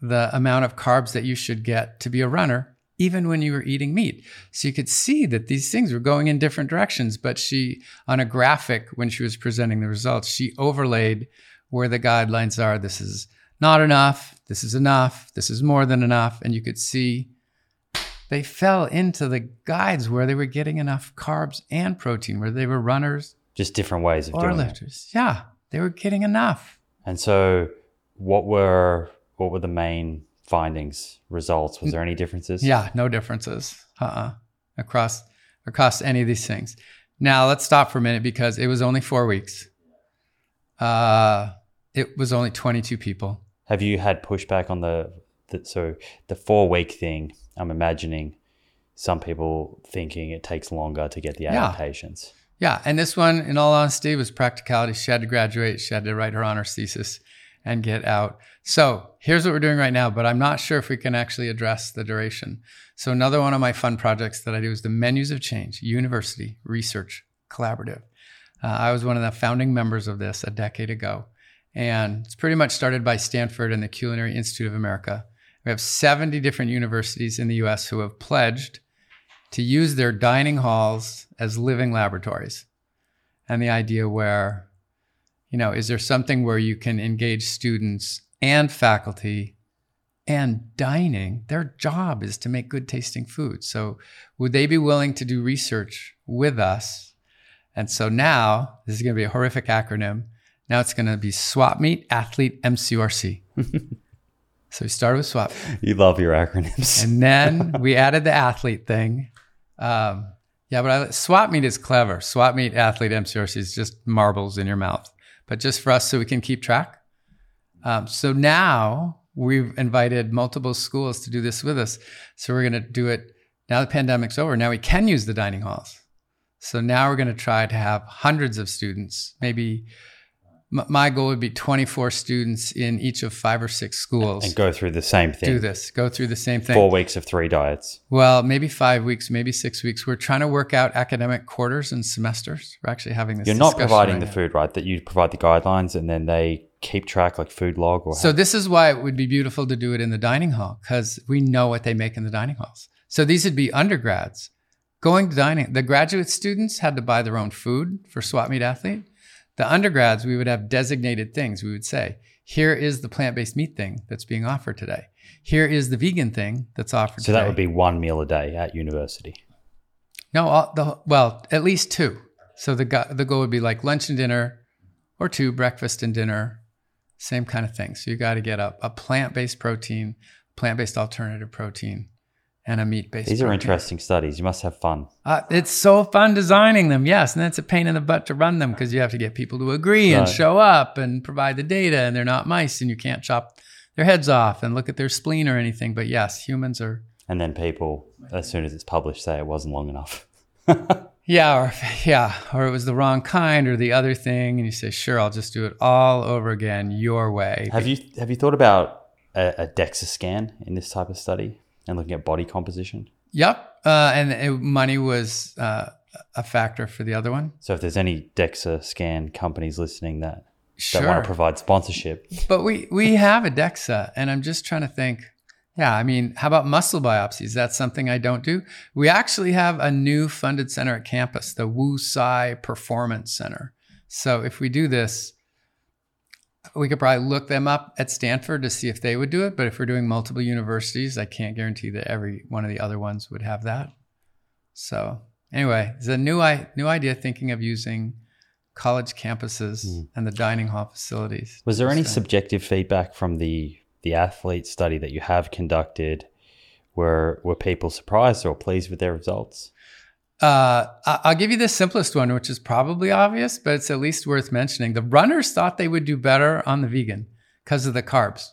the amount of carbs that you should get to be a runner even when you were eating meat. So you could see that these things were going in different directions. But she, on a graphic, when she was presenting the results, she overlaid where the guidelines are. This is not enough. This is enough. This is more than enough. And you could see they fell into the guides where they were getting enough carbs and protein, where they were runners. Just different ways of doing lifters. it. Yeah, they were getting enough. And so, what were what were the main findings, results? Was there any differences? Yeah, no differences uh-uh. across across any of these things. Now let's stop for a minute because it was only four weeks. Uh, it was only 22 people. Have you had pushback on the, the so the four week thing? I'm imagining some people thinking it takes longer to get the Yeah. adaptations. Yeah, and this one, in all honesty, was practicality. She had to graduate. She had to write her honors thesis and get out. So here's what we're doing right now, but I'm not sure if we can actually address the duration. So another one of my fun projects that I do is the Menus of Change University Research Collaborative. Uh, I was one of the founding members of this a decade ago, and it's pretty much started by Stanford and the Culinary Institute of America. We have 70 different universities in the U.S. who have pledged to use their dining halls as living laboratories. And the idea where, you know, is there something where you can engage students and faculty and dining? Their job is to make good tasting food. So would they be willing to do research with us? And so now this is going to be a horrific acronym. Now it's going to be SWAP-MEAT Athlete MCRC. so we started with Swap You love your acronyms. and then we added the athlete thing. Um, yeah, but I, SWAP-MEAT is clever. SWAP-MEAT athlete MCRC is just marbles in your mouth, but just for us so we can keep track. Um, so now we've invited multiple schools to do this with us. So we're going to do it now the pandemic's over. Now we can use the dining halls. So now we're going to try to have hundreds of students, maybe. My goal would be 24 students in each of five or six schools. and go through the same thing. do this, go through the same thing. Four weeks of three diets. Well, maybe five weeks, maybe six weeks. We're trying to work out academic quarters and semesters. We're actually having this. You're not providing right the now. food, right? That you provide the guidelines and then they keep track like food log or So this is why it would be beautiful to do it in the dining hall because we know what they make in the dining halls. So these would be undergrads going to dining. The graduate students had to buy their own food for SWAP-MEAT Athlete. The undergrads, we would have designated things. We would say, here is the plant-based meat thing that's being offered today. Here is the vegan thing that's offered today. so today. that would be one meal a day at university. No, all, the well, at least two. So the the goal would be like lunch and dinner, or two breakfast and dinner, same kind of thing. So you got to get up a plant based protein, plant based alternative protein, and a meat based. These are interesting studies. You must have fun. Uh, it's so fun designing them, yes, and that's a pain in the butt to run them because you have to get people to agree and show up and provide the data, and they're not mice, and you can't chop their heads off and look at their spleen or anything. But yes, humans are And then people, as soon as it's published, say it wasn't long enough. Yeah, or yeah, or it was the wrong kind or the other thing, and you say, "Sure, I'll just do it all over again your way." have you have you thought about a, a DEXA scan in this type of study and looking at body composition? Yep, uh, and it, money was uh, a factor for the other one. So if there's any DEXA scan companies listening that Sure, that want to provide sponsorship, but we we have a DEXA, and I'm just trying to think. Yeah, I mean, how about muscle biopsies? That's something I don't do. We actually have a new funded center at campus, the Wu Tsai Performance Center. So if we do this, we could probably look them up at Stanford to see if they would do it. But if we're doing multiple universities, I can't guarantee that every one of the other ones would have that. So anyway, it's a new i new idea thinking of using college campuses hmm. and the dining hall facilities. was there any subjective feedback from the the athlete study that you have conducted? Were were people surprised or pleased with their results? Uh, I- I'll give you the simplest one, which is probably obvious, but it's at least worth mentioning. The runners thought they would do better on the vegan because of the carbs,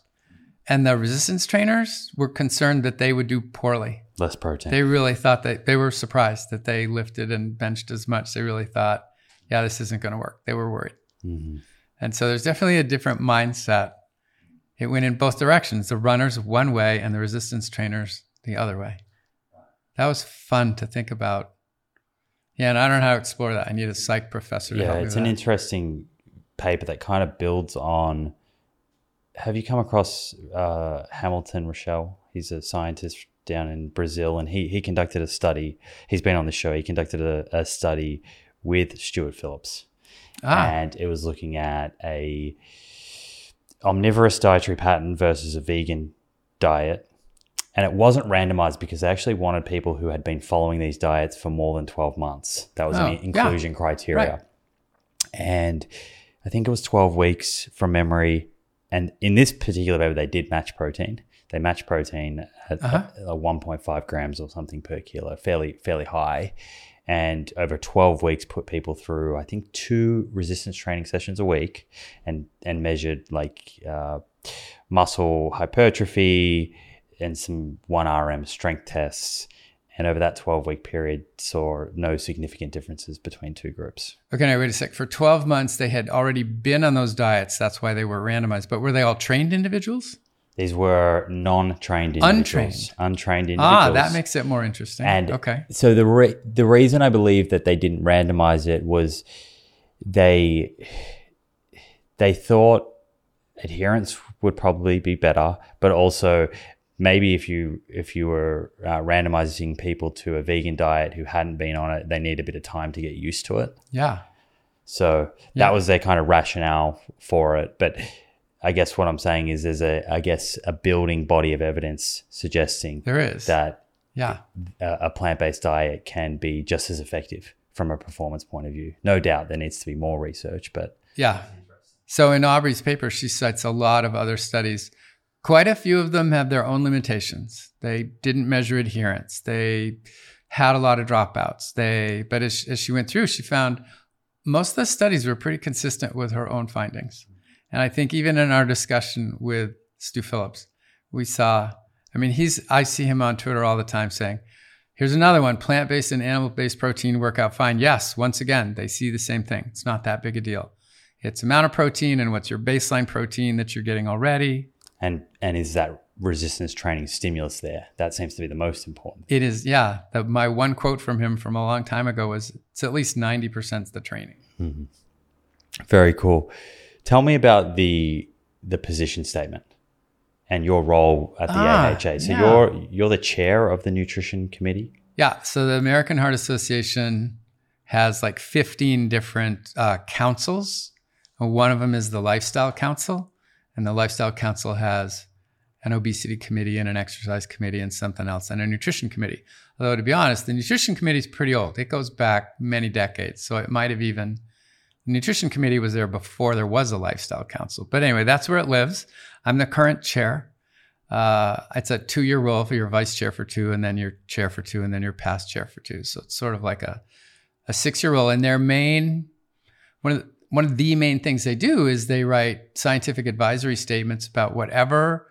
and the resistance trainers were concerned that they would do poorly. Less protein. They really thought that they were surprised that they lifted and benched as much. They really thought, yeah, this isn't going to work. They were worried. Mhm. And so there's definitely a different mindset. It went in both directions the runners one way and the resistance trainers the other way. That was fun to think about. Yeah, and I don't know how to explore that. I need a psych professor to Yeah, help me it's an interesting paper that kind of builds on. Have you come across uh, Hamilton Roschel? He's a scientist down in Brazil, and he he conducted a study. He's been on the show. He conducted a, a study with Stuart Phillips, ah, and it was looking at a omnivorous dietary pattern versus a vegan diet. And it wasn't randomized because they actually wanted people who had been following these diets for more than 12 months. That was Oh, an yeah. inclusion criteria. Right. And I think it was 12 weeks from memory. And in this particular paper, they did match protein. They matched protein at Uh-huh. uh, 1.5 grams or something per kilo, fairly fairly high. and over 12 weeks put people through i think two resistance training sessions a week and and measured like uh, muscle hypertrophy and some 1rm strength tests. And over that 12 week period saw no significant differences between two groups. Okay now wait a sec. For 12 months they had already been on those diets. That's why they were randomized. But were they all trained individuals? These were non-trained individuals. Untrained. Untrained individuals. ah that makes it more interesting. And okay. so the re- the reason I believe that they didn't randomize it was they they thought adherence would probably be better, but also maybe if you if you were uh, randomizing people to a vegan diet who hadn't been on it, they need a bit of time to get used to it. yeah So Yeah. that was their kind of rationale for it. But I guess what I'm saying is there's a I guess a building body of evidence suggesting there is that yeah a, a plant-based diet can be just as effective from a performance point of view. No doubt there needs to be more research, but Yeah. So in Aubrey's paper, she cites a lot of other studies. Quite a few of them have their own limitations. They didn't measure adherence. They had a lot of dropouts. They, but as, as she went through, she found most of the studies were pretty consistent with her own findings. And I think even in our discussion with Stu Phillips, we saw, I mean, he's, I see him on Twitter all the time saying, here's another one plant based and animal based protein work out fine. Yes, once again, they see the same thing. It's not that big a deal. It's amount of protein and what's your baseline protein that you're getting already. And and is that resistance training stimulus there? That seems to be the most important. It is, yeah. The, my one quote from him from a long time ago was it's at least 90% the training. Very cool. Tell me about the the position statement and your role at the Ah, AHA. So yeah. you're you're the chair of the nutrition committee. Yeah. So the American Heart Association has like 15 different uh, councils. One of them is the Lifestyle Council, and the Lifestyle Council has an obesity committee and an exercise committee and something else and a nutrition committee. Although to be honest, the nutrition committee is pretty old. It goes back many decades. So it might have even the nutrition committee was there before there was a lifestyle council. But anyway, that's where it lives. I'm the current chair. Uh, it's a two-year role for your vice chair for two, and then your chair for two, and then your past chair for two. So it's sort of like a a six-year role. And their main one of the, one of the main things they do is they write scientific advisory statements about whatever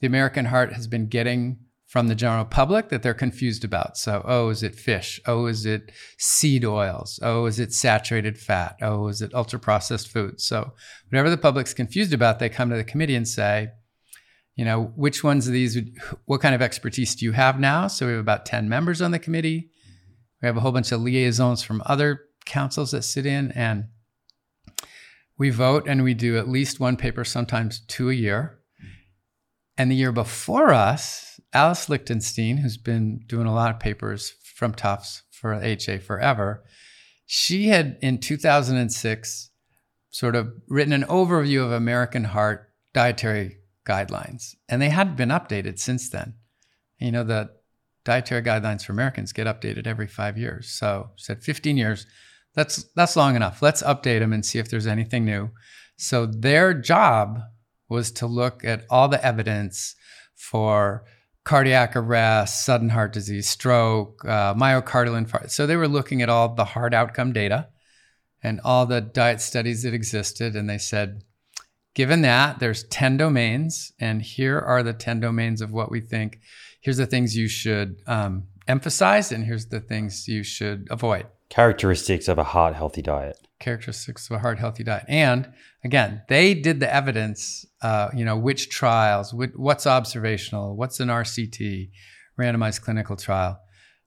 the American heart has been getting from the general public that they're confused about. So, oh, is it fish? Oh, is it seed oils? Oh, is it saturated fat? Oh, is it ultra processed foods? So, whatever the public's confused about, they come to the committee and say, you know, which ones of these, would, what kind of expertise do you have now? So, we have about 10 members on the committee. We have a whole bunch of liaisons from other councils that sit in, and we vote and we do at least one paper, sometimes two a year. And the year before us, Alice Lichtenstein, who's been doing a lot of papers from Tufts for HA forever, she had in 2006 sort of written an overview of American heart dietary guidelines. And they hadn't been updated since then. You know, the dietary guidelines for Americans get updated every five years. So said 15 years. That's that's long enough. Let's update them and see if there's anything new. So their job was to look at all the evidence for cardiac arrest, sudden heart disease, stroke, uh, myocardial infarct. So they were looking at all the heart outcome data and all the diet studies that existed. And they said, given that, there's 10 domains, and here are the 10 domains of what we think. Here's the things you should um, emphasize, and here's the things you should avoid Characteristics of a heart healthy diet. characteristics of a heart healthy diet. And again, they did the evidence, uh, you know, which trials, what's observational, what's an RCT, randomized clinical trial.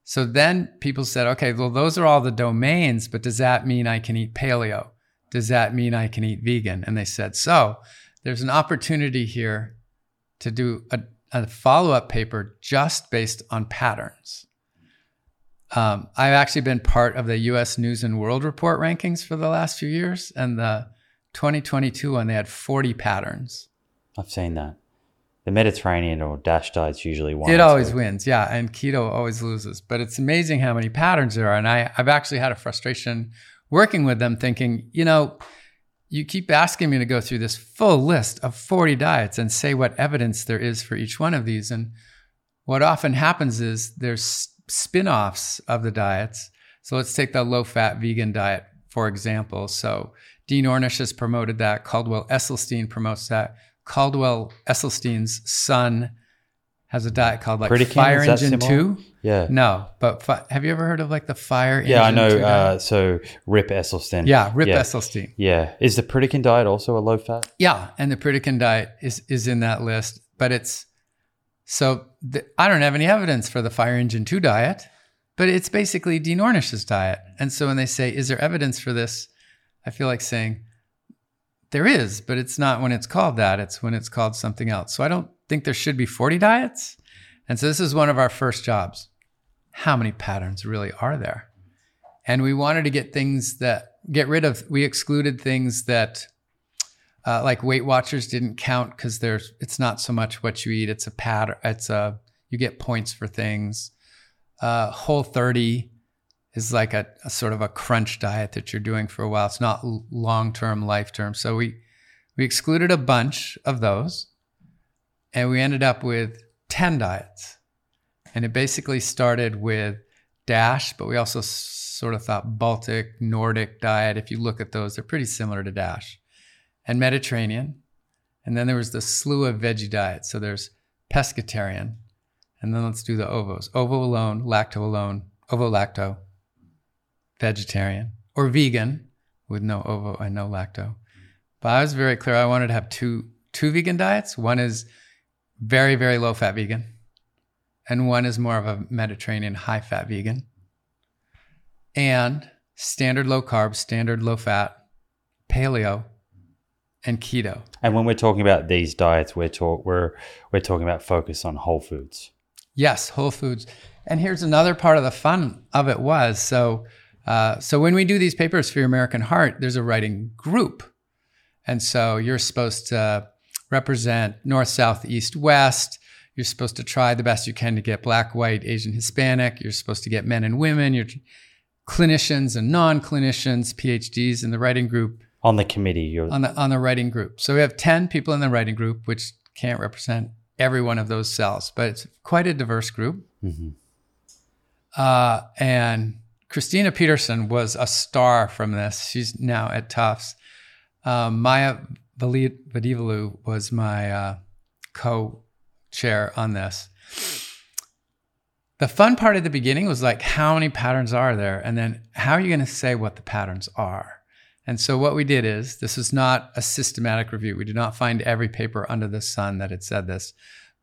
So then people said, okay, well, those are all the domains, but does that mean I can eat paleo? Does that mean I can eat vegan? And they said, so there's an opportunity here to do a, a follow up paper just based on patterns. Um, I've actually been part of the US News and World Report rankings for the last few years, and the 2022 one, they had 40 patterns. I've seen that. The Mediterranean or DASH diets usually won. It so- always wins, yeah, and keto always loses. But it's amazing how many patterns there are. And I, I've actually had a frustration working with them, thinking, you know, you keep asking me to go through this full list of 40 diets and say what evidence there is for each one of these. And what often happens is there's spin offs of the diets. So let's take the low fat vegan diet, for example. So Dean Ornish has promoted that. Caldwell Esselstyn promotes that. Caldwell Esselstyn's son has a diet called like Pritikin, Fire Engine 2. Yeah. No, but fi- have you ever heard of like the Fire Yeah, I Engine know. 2 diet? Uh, so Rip Esselstyn. yeah, Rip yeah. Esselstyn. Yeah. Is the Pritikin diet also a low fat? Yeah, and the Pritikin diet is is in that list, but it's so the, I don't have any evidence for the Fire Engine 2 diet, but it's basically Dean Ornish's diet. And so when they say, "Is there evidence for this?" I feel like saying there is, but it's not when it's called that. It's when it's called something else. So I don't think there should be 40 diets. And so this is one of our first jobs. How many patterns really are there? And we wanted to get things that get rid of. We excluded things that uh, like Weight Watchers didn't count because there's it's not so much what you eat; it's a pattern. It's a you get points for things. Uh, Whole 30 is like a, a sort of a crunch diet that you're doing for a while. It's not long term, life term. So we we excluded a bunch of those, and we ended up with 10 diets. And it basically started with Dash, but we also sort of thought Baltic, Nordic diet. If you look at those, they're pretty similar to Dash and Mediterranean. And then there was the slew of veggie diets. So there's pescatarian. And then let's do the ovos. Ovo alone, lacto alone, ovo lacto, vegetarian, or vegan with no ovo and no lacto. But I was very clear. I wanted to have two two vegan diets. One is very, very low fat vegan, and one is more of a Mediterranean high fat vegan. And standard low carb, standard low fat, paleo, and keto. And when we're talking about these diets, we're talk we're we're talking about focus on whole foods. Yes, whole foods. And here's another part of the fun of it was so. Uh, so when we do these papers for your American Heart, there's a writing group, and so you're supposed to represent North, South, East, West. You're supposed to try the best you can to get Black, White, Asian, Hispanic. You're supposed to get men and women. You're clinicians and non-clinicians, PhDs in the writing group On the committee, you're on the on the writing group. So we have 10 people in the writing group, which can't represent every one of those cells, but it's quite a diverse group. Mhm. Uh, and Kristina Petersen was a star from this. She's now at Tufts. Um, Maya Vadiveloo was my uh, co-chair on this. The fun part at the beginning was like, how many patterns are there? And then how are you going to say what the patterns are? And so what we did is this is not a systematic review. We did not find every paper under the sun that had said this,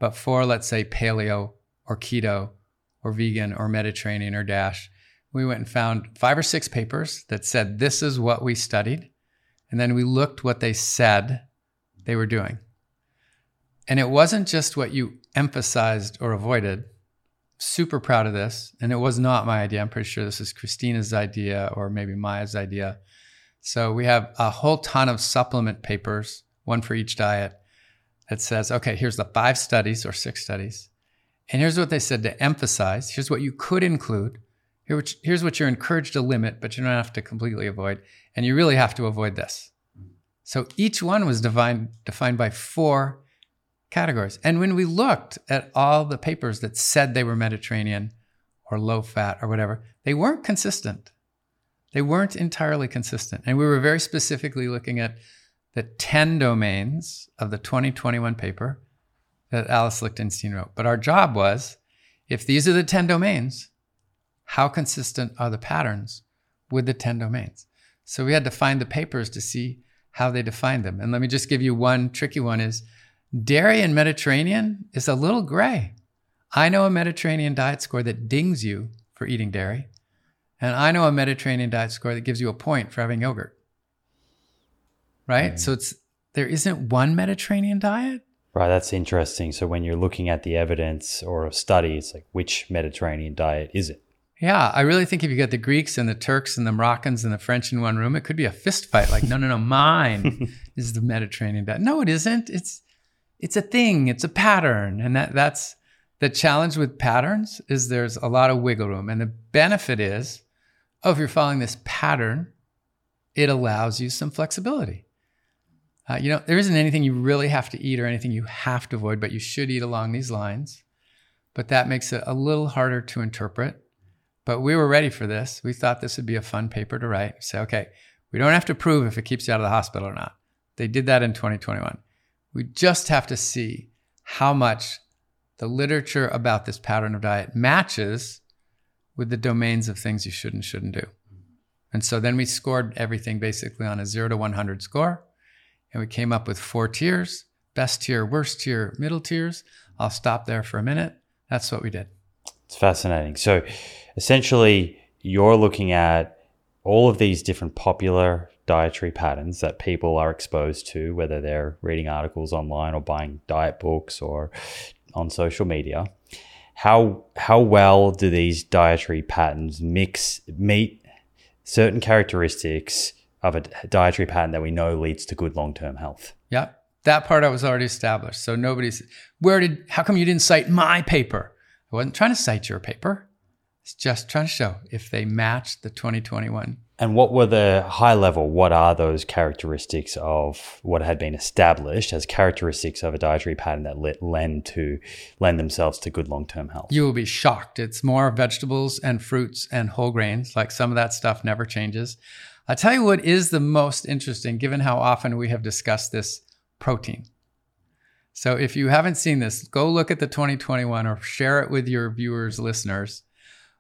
but for let's say paleo or keto or vegan or Mediterranean or dash, we went and found five or six papers that said this is what we studied. And then we looked what they said they were doing. And it wasn't just what you emphasized or avoided. Super proud of this. And it was not my idea. I'm pretty sure this is Kristina's idea or maybe Maya's idea. So we have a whole ton of supplement papers, one for each diet, that says, okay, here's the five studies or six studies. And here's what they said to emphasize. Here's what you could include. Here, which, here's what you're encouraged to limit, but you don't have to completely avoid. And you really have to avoid this. So each one was defined, defined by four categories. And when we looked at all the papers that said they were Mediterranean or low fat or whatever, they weren't consistent. They weren't entirely consistent. And we were very specifically looking at the 10 domains of the 2021 paper that Alice Lichtenstein wrote. But our job was if these are the 10 domains, how consistent are the patterns with the 10 domains? So we had to find the papers to see how they defined them. And let me just give you one tricky one is dairy and Mediterranean is a little gray. I know a Mediterranean diet score that dings you for eating dairy. And I know a Mediterranean diet score that gives you a point for having yogurt. Right? Mm. So it's there isn't one Mediterranean diet. right. That's interesting. So when you're looking at the evidence or a study, it's like which Mediterranean diet is it? Yeah, I really think if you get the Greeks and the Turks and the Moroccans and the French in one room, it could be a fist fight. Like, no, no, no, mine is the Mediterranean diet. No, it isn't. It's it's a thing. It's a pattern, and that that's the challenge with patterns is there's a lot of wiggle room, and the benefit is, oh, if you're following this pattern, it allows you some flexibility. Uh, you know, there isn't anything you really have to eat or anything you have to avoid, but you should eat along these lines. But that makes it a little harder to interpret But we were ready for this. We thought this would be a fun paper to write. Say, okay, we don't have to prove if it keeps you out of the hospital or not. They did that in 2021. We just have to see how much the literature about this pattern of diet matches with the domains of things you should and shouldn't do. And so then we scored everything basically on a zero to 100 score. And we came up with four tiers best tier, worst tier, middle tiers. I'll stop there for a minute. That's what we did. It's fascinating. So essentially, you're looking at all of these different popular dietary patterns that people are exposed to, whether they're reading articles online or buying diet books or on social media. How how well do these dietary patterns mix meet certain characteristics of a dietary pattern that we know leads to good long term health? Yeah, that part I was already established. So nobody's where did how come you didn't cite my paper? I wasn't trying to cite your paper. It's just trying to show if they match the 2021. And what were the high level? What are those characteristics of what had been established as characteristics of a dietary pattern that lend to lend themselves to good long term health? You will be shocked. It's more vegetables and fruits and whole grains. Like some of that stuff never changes. I'll tell you what is the most interesting, given how often we have discussed this protein. So if you haven't seen this, go look at the 2021 or share it with your viewers, listeners.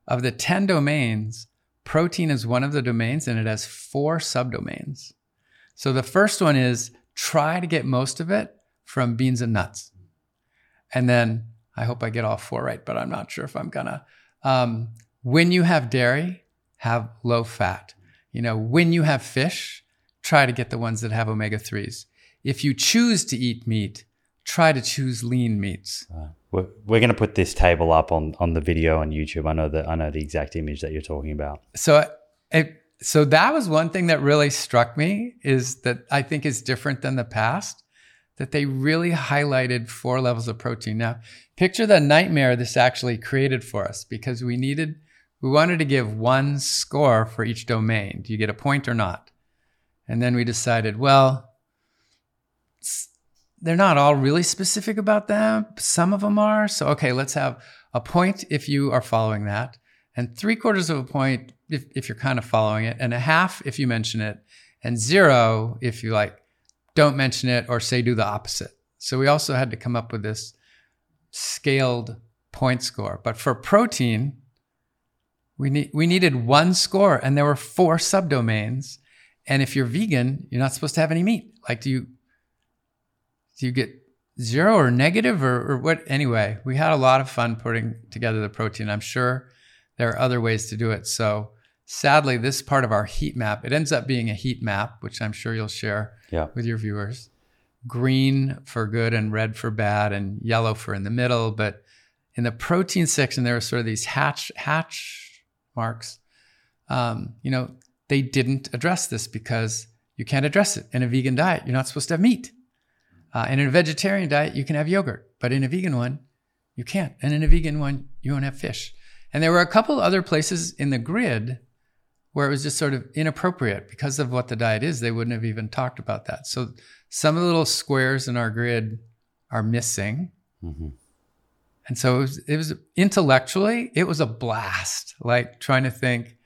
Of the 10 domains, protein is one of the domains and it has four subdomains. So the first one is try to get most of it from beans and nuts. And then I hope I get all four right, but I'm not sure if I'm gonna. Um, when you have dairy, have low fat. You know, when you have fish, try to get the ones that have omega 3s. If you choose to eat meat, try to choose lean meats. Uh, we're, we're going to put this table up on on the video on YouTube. I know that I know the exact image that you're talking about. So it, so that was one thing that really struck me is that I think is different than the past that they really highlighted four levels of protein. Now, picture the nightmare this actually created for us because we needed we wanted to give one score for each domain. Do you get a point or not? And then we decided, well, they're not all really specific about them. Some of them are. So, okay, let's have a point if you are following that, and three quarters of a point if, if you're kind of following it, and a half if you mention it, and zero if you like don't mention it or say do the opposite. So, we also had to come up with this scaled point score. But for protein, we, need, we needed one score, and there were four subdomains. And if you're vegan, you're not supposed to have any meat. Like, do you do you get zero or negative or, or what? Anyway, we had a lot of fun putting together the protein. I'm sure there are other ways to do it. So sadly, this part of our heat map, it ends up being a heat map, which I'm sure you'll share yeah. with your viewers. Green for good and red for bad and yellow for in the middle. But in the protein section, there are sort of these hatch hatch marks. Um, you know, they didn't address this because you can't address it in a vegan diet. You're not supposed to have meat. Uh, and in a vegetarian diet, you can have yogurt, but in a vegan one, you can't. And in a vegan one, you won't have fish. And there were a couple other places in the grid where it was just sort of inappropriate because of what the diet is. They wouldn't have even talked about that. So some of the little squares in our grid are missing. Mm-hmm. And so it was, it was intellectually, it was a blast, like trying to think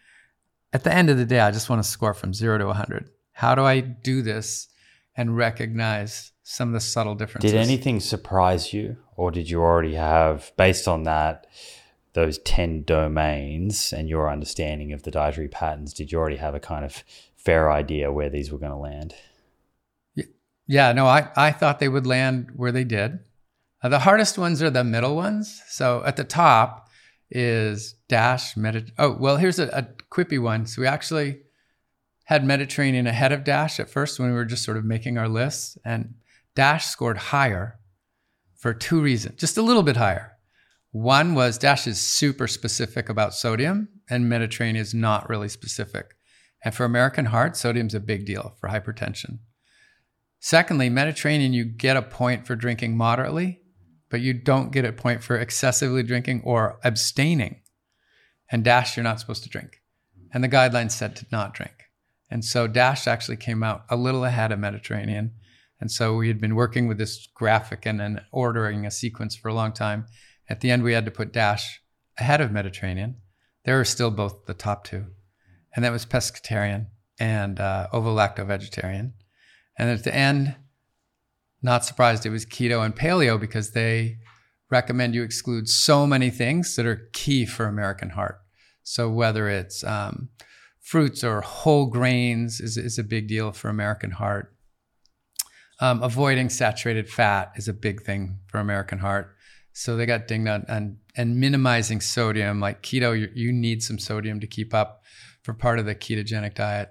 at the end of the day, I just want to score from zero to 100. How do I do this and recognize some of the subtle differences. Did anything surprise you, or did you already have, based on that, those 10 domains and your understanding of the dietary patterns, did you already have a kind of fair idea where these were going to land? Yeah, no, I, I thought they would land where they did. Uh, the hardest ones are the middle ones. So at the top is Dash, Medit. Oh, well, here's a, a quippy one. So we actually had Mediterranean ahead of Dash at first when we were just sort of making our lists. And Dash scored higher for two reasons, just a little bit higher. One was Dash is super specific about sodium, and Mediterranean is not really specific. And for American heart, sodium's a big deal for hypertension. Secondly, Mediterranean, you get a point for drinking moderately, but you don't get a point for excessively drinking or abstaining. And Dash, you're not supposed to drink. And the guidelines said to not drink. And so Dash actually came out a little ahead of Mediterranean. And so we had been working with this graphic and then ordering a sequence for a long time. At the end, we had to put Dash ahead of Mediterranean. They were still both the top two. And that was pescatarian and uh, ovo-lacto vegetarian. And at the end, not surprised it was keto and paleo because they recommend you exclude so many things that are key for American heart. So whether it's um, fruits or whole grains is, is a big deal for American heart. Um, avoiding saturated fat is a big thing for American heart. So they got dinged on, and minimizing sodium. Like keto, you, you need some sodium to keep up for part of the ketogenic diet.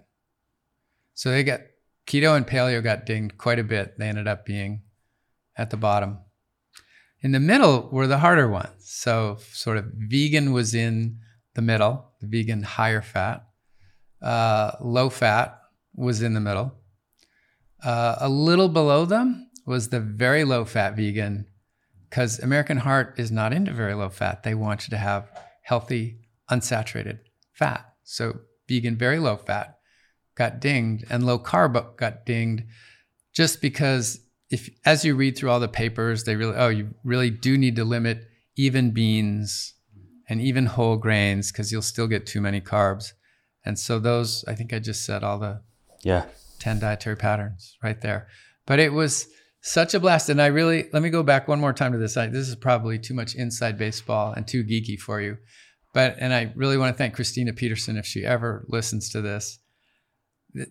So they got keto and paleo got dinged quite a bit. They ended up being at the bottom. In the middle were the harder ones. So sort of vegan was in the middle, vegan higher fat. Uh, low fat was in the middle. Uh, a little below them was the very low fat vegan because American Heart is not into very low fat. They want you to have healthy, unsaturated fat. So vegan, very low fat got dinged, and low carb got dinged just because if as you read through all the papers, they really oh you really do need to limit even beans and even whole grains because you'll still get too many carbs. And so those I think I just said all the yeah 10 dietary patterns right there. But it was such a blast. And I really, let me go back one more time to this. I, this is probably too much inside baseball and too geeky for you. But, and I really want to thank Kristina Petersen if she ever listens to this.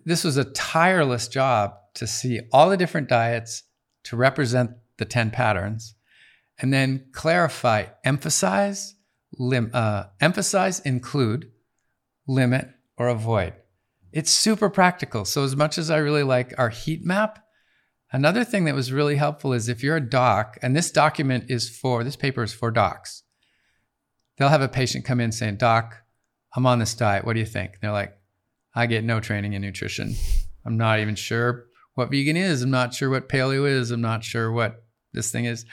This was a tireless job to see all the different diets to represent the 10 patterns and then clarify, emphasize, lim, uh, emphasize, include, limit, or avoid. It's super practical. So, as much as I really like our heat map, Another thing that was really helpful is if you're a doc, and this document is for, this paper is for docs, they'll have a patient come in saying, Doc, I'm on this diet. What do you think? they're like, I get no training in nutrition. I'm not even sure what vegan is. I'm not sure what paleo is. I'm not sure what this thing is.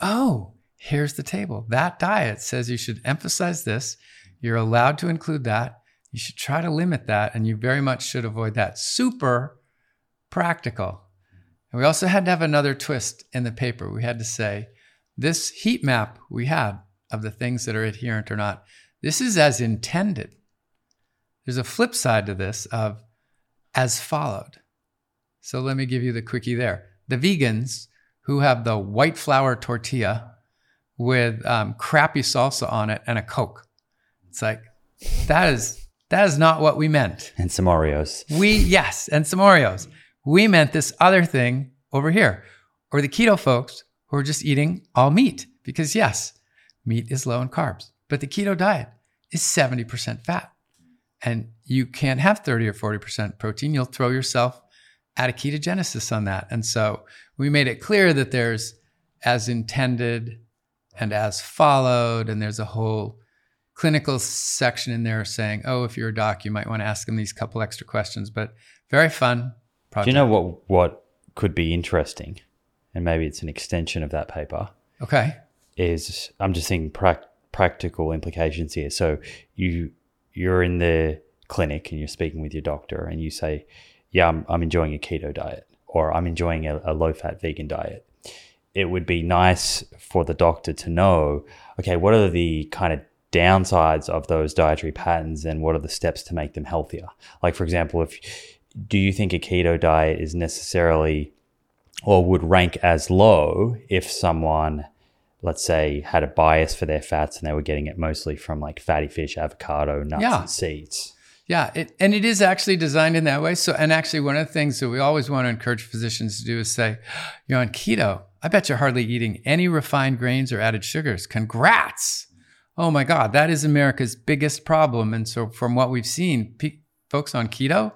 Oh, here's the table. That diet says you should emphasize this. You're allowed to include that. You should try to limit that, and you very much should avoid that. Super practical. And we also had to have another twist in the paper. We had to say, this heat map we had of the things that are adherent or not, this is as intended. There's a flip side to this of as followed. So let me give you the quickie there. The vegans who have the white flour tortilla with um, crappy salsa on it and a Coke. It's like, that is that is not what we meant. And some Oreos. We yes, and some Oreos we meant this other thing over here. Or the keto folks who are just eating all meat. Because yes, meat is low in carbs, but the keto diet is 70% fat. And you can't have 30 or 40% protein. You'll throw yourself at a ketogenesis on that. And so we made it clear that there's as intended and as followed, and there's a whole clinical section in there saying, oh, if you're a doc, you might want to ask them these couple extra questions. But very fun, project. Do you know what what could be interesting, and maybe it's an extension of that paper? Okay. Is I'm just thinking pra- practical implications here. So you you're in the clinic and you're speaking with your doctor, and you say, "Yeah, I'm, I'm enjoying a keto diet, or I'm enjoying a, a low fat vegan diet." It would be nice for the doctor to know, okay, what are the kind of downsides of those dietary patterns and what are the steps to make them healthier? Like, for example, if do you think a keto diet is necessarily or would rank as low if someone let's say had a bias for their fats and they were getting it mostly from like fatty fish avocado nuts yeah. and seeds yeah it, and it is actually designed in that way so and actually one of the things that we always want to encourage physicians to do is say you're on keto i bet you're hardly eating any refined grains or added sugars congrats oh my god that is america's biggest problem and so from what we've seen pe- folks on keto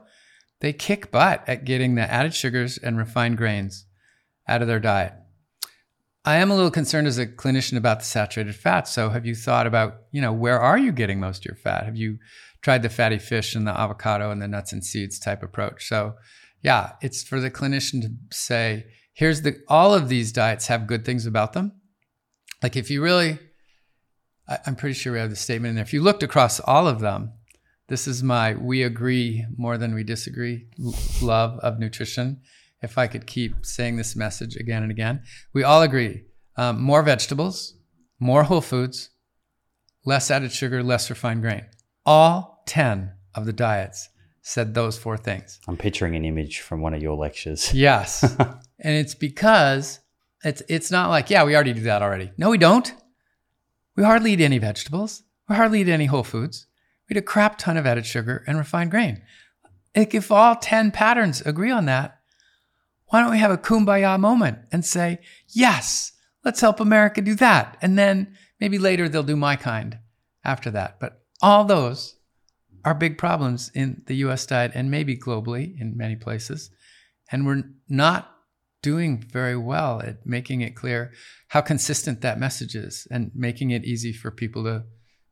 they kick butt at getting the added sugars and refined grains out of their diet. I am a little concerned as a clinician about the saturated fat. So, have you thought about, you know, where are you getting most of your fat? Have you tried the fatty fish and the avocado and the nuts and seeds type approach? So, yeah, it's for the clinician to say, here's the all of these diets have good things about them. Like if you really, I, I'm pretty sure we have the statement in there. If you looked across all of them, this is my we agree more than we disagree love of nutrition. If I could keep saying this message again and again, we all agree um, more vegetables, more whole foods, less added sugar, less refined grain. All 10 of the diets said those four things. I'm picturing an image from one of your lectures. Yes. and it's because it's it's not like, yeah, we already do that already. No, we don't. We hardly eat any vegetables. We hardly eat any whole foods. We eat a crap ton of added sugar and refined grain. Like if all 10 patterns agree on that, why don't we have a kumbaya moment and say, yes, let's help America do that. And then maybe later they'll do my kind after that. But all those are big problems in the US diet and maybe globally in many places. And we're not doing very well at making it clear how consistent that message is and making it easy for people to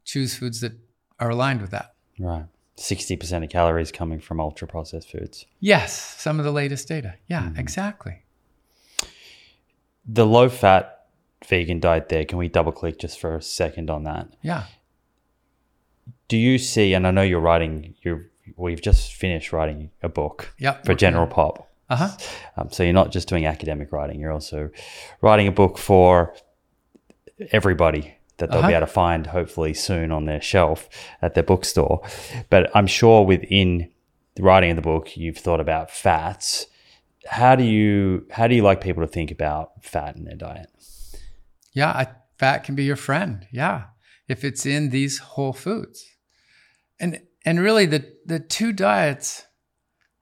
choose foods that are aligned with that. Right. 60% of calories coming from ultra processed foods. Yes, some of the latest data. Yeah, mm-hmm. exactly. The low fat vegan diet there, can we double click just for a second on that? Yeah. Do you see, and I know you're writing, you're, we've just finished writing a book yep, for General Pop. Uh-huh. Um, so you're not just doing academic writing, you're also writing a book for everybody that they'll uh-huh. be able to find hopefully soon on their shelf at their bookstore. But I'm sure within the writing of the book, you've thought about fats. How do you how do you like people to think about fat in their diet? Yeah, I, fat can be your friend. Yeah, if it's in these whole foods, and and really the the two diets.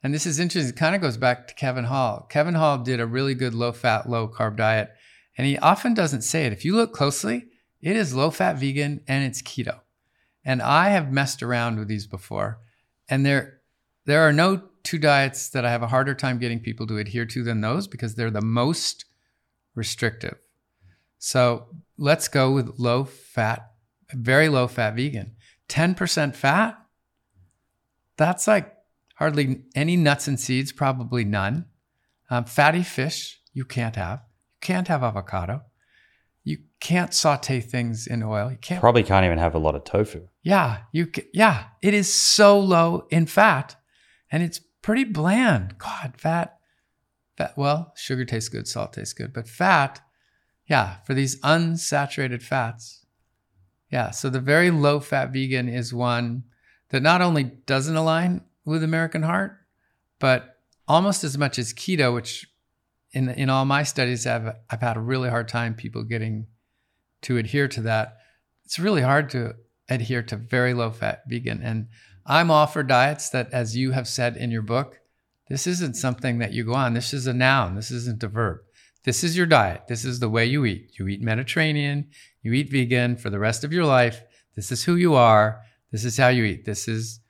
And this is interesting. It kind of goes back to Kevin Hall. Kevin Hall did a really good low fat, low carb diet. And he often doesn't say it. If you look closely, it is low fat vegan and it's keto. And I have messed around with these before. And there, there are no two diets that I have a harder time getting people to adhere to than those because they're the most restrictive. So let's go with low fat, very low fat vegan. 10% fat, that's like hardly any nuts and seeds, probably none. Um, fatty fish, you can't have. You can't have avocado. You can't saute things in oil. You can't probably can't even have a lot of tofu. Yeah, you yeah, it is so low in fat and it's pretty bland. God, fat fat well, sugar tastes good, salt tastes good, but fat yeah, for these unsaturated fats. Yeah, so the very low fat vegan is one that not only doesn't align with American Heart, but almost as much as keto, which in in all my studies, I've I've had a really hard time people getting to adhere to that. It's really hard to adhere to very low fat vegan, and I'm all for diets that, as you have said in your book, this isn't something that you go on. This is a noun. This isn't a verb. This is your diet. This is the way you eat. You eat Mediterranean. You eat vegan for the rest of your life. This is who you are. This is how you eat. This is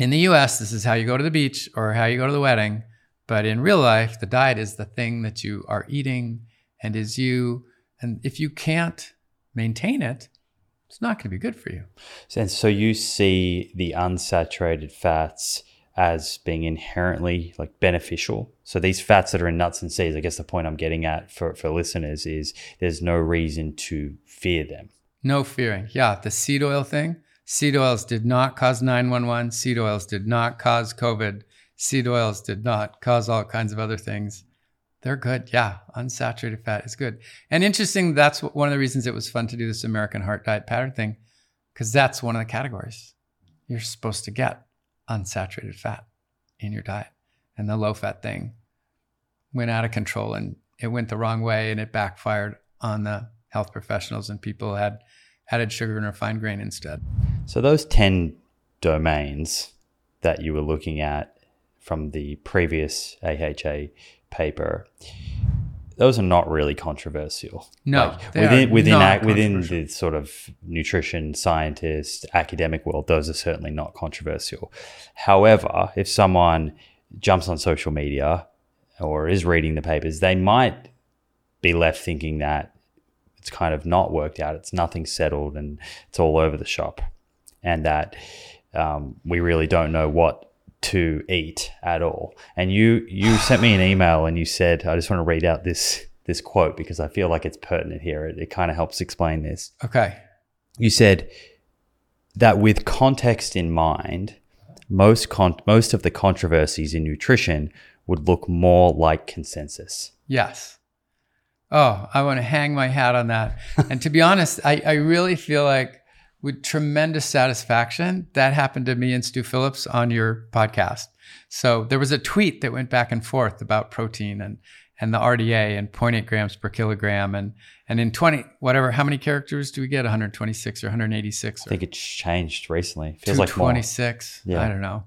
in the US, this is how you go to the beach or how you go to the wedding. But in real life, the diet is the thing that you are eating and is you. And if you can't maintain it, it's not going to be good for you. And so you see the unsaturated fats as being inherently like beneficial. So these fats that are in nuts and seeds, I guess the point I'm getting at for, for listeners is there's no reason to fear them. No fearing. Yeah. The seed oil thing, seed oils did not cause 911. Seed oils did not cause COVID seed oils did not cause all kinds of other things. They're good. Yeah, unsaturated fat is good. And interesting, that's one of the reasons it was fun to do this American Heart Diet Pattern thing, because that's one of the categories. You're supposed to get unsaturated fat in your diet. And the low fat thing went out of control and it went the wrong way and it backfired on the health professionals and people had added sugar and refined grain instead. So those 10 domains that you were looking at from the previous AHA paper, those are not really controversial. No, like within within within the sort of nutrition scientist academic world, those are certainly not controversial. However, if someone jumps on social media or is reading the papers, they might be left thinking that it's kind of not worked out. It's nothing settled, and it's all over the shop, and that um, we really don't know what to eat at all. And you you sent me an email and you said, I just want to read out this this quote because I feel like it's pertinent here. It, it kind of helps explain this. Okay. You said that with context in mind, most con- most of the controversies in nutrition would look more like consensus. Yes. Oh, I want to hang my hat on that. and to be honest, I, I really feel like with tremendous satisfaction. That happened to me and Stu Phillips on your podcast. So there was a tweet that went back and forth about protein and and the RDA and 0.8 grams per kilogram and and in 20 whatever how many characters do we get 126 or 186 I think it's changed recently. Feels like 26 Yeah. I don't know.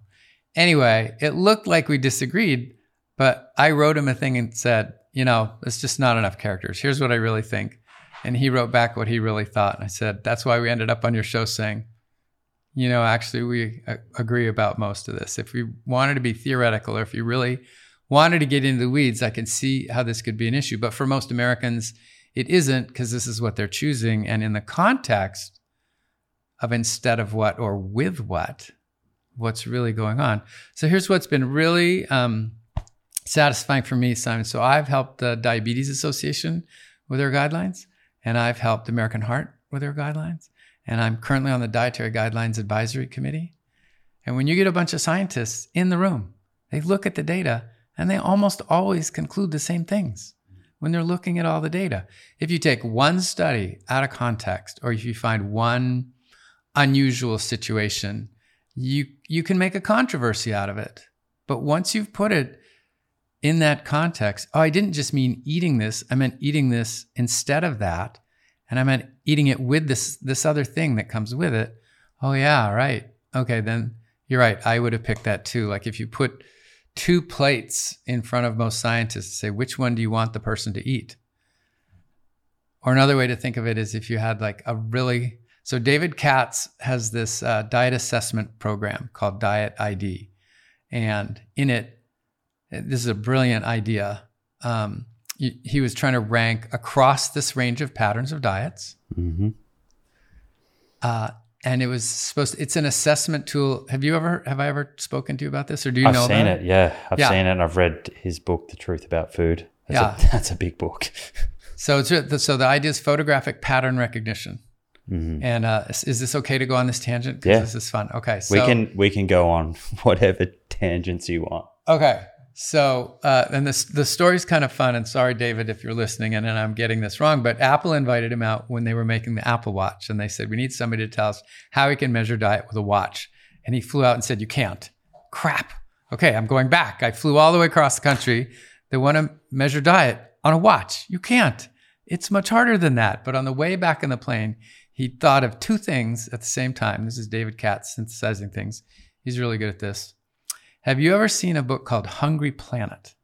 Anyway, it looked like we disagreed, but I wrote him a thing and said, you know, it's just not enough characters. Here's what I really think. And he wrote back what he really thought. And I said, that's why we ended up on your show saying, you know, actually, we uh, agree about most of this. If we wanted to be theoretical or if you really wanted to get into the weeds, I can see how this could be an issue. But for most Americans, it isn't because this is what they're choosing. And in the context of instead of what or with what, what's really going on. So here's what's been really um, satisfying for me, Simon. So I've helped the Diabetes Association with their guidelines, and I've helped American Heart with their guidelines, and I'm currently on the Dietary Guidelines Advisory Committee. And when you get a bunch of scientists in the room, they look at the data and they almost always conclude the same things when they're looking at all the data. If you take one study out of context, or if you find one unusual situation, you you can make a controversy out of it. But once you've put it in that context, oh, I didn't just mean eating this, I meant eating this instead of that. And I meant eating it with this this other thing that comes with it. Oh yeah, right. Okay, then you're right. I would have picked that too. Like if you put two plates in front of most scientists, say which one do you want the person to eat? Or another way to think of it is if you had like a really so David Katz has this uh, diet assessment program called Diet ID, and in it, this is a brilliant idea. Um, he, he was trying to rank across this range of patterns of diets, hmm uh, and it was supposed. To, it's an assessment tool. Have you ever? Have I ever spoken to you about this, or do you I've know seen about it. Yeah, I've Yeah. seen it. and I've read his book, The Truth About Food. That's Yeah. a, that's a big book. So it's the, so the idea is photographic pattern recognition. Mhm. And uh, is, is this okay to go on this tangent? Yeah. this is fun. Okay, so we can we can go on whatever tangents you want. Okay. So, uh, and this the story's kind of fun. And sorry, David, if you're listening, and, and I'm getting this wrong, but Apple invited him out when they were making the Apple Watch, and they said we need somebody to tell us how we can measure diet with a watch. And he flew out and said, "You can't." Crap. Okay, I'm going back. I flew all the way across the country. They want to measure diet on a watch. You can't. It's much harder than that. But on the way back in the plane, he thought of two things at the same time. This is David Katz synthesizing things. He's really good at this. Have you ever seen a book called Hungry Planet?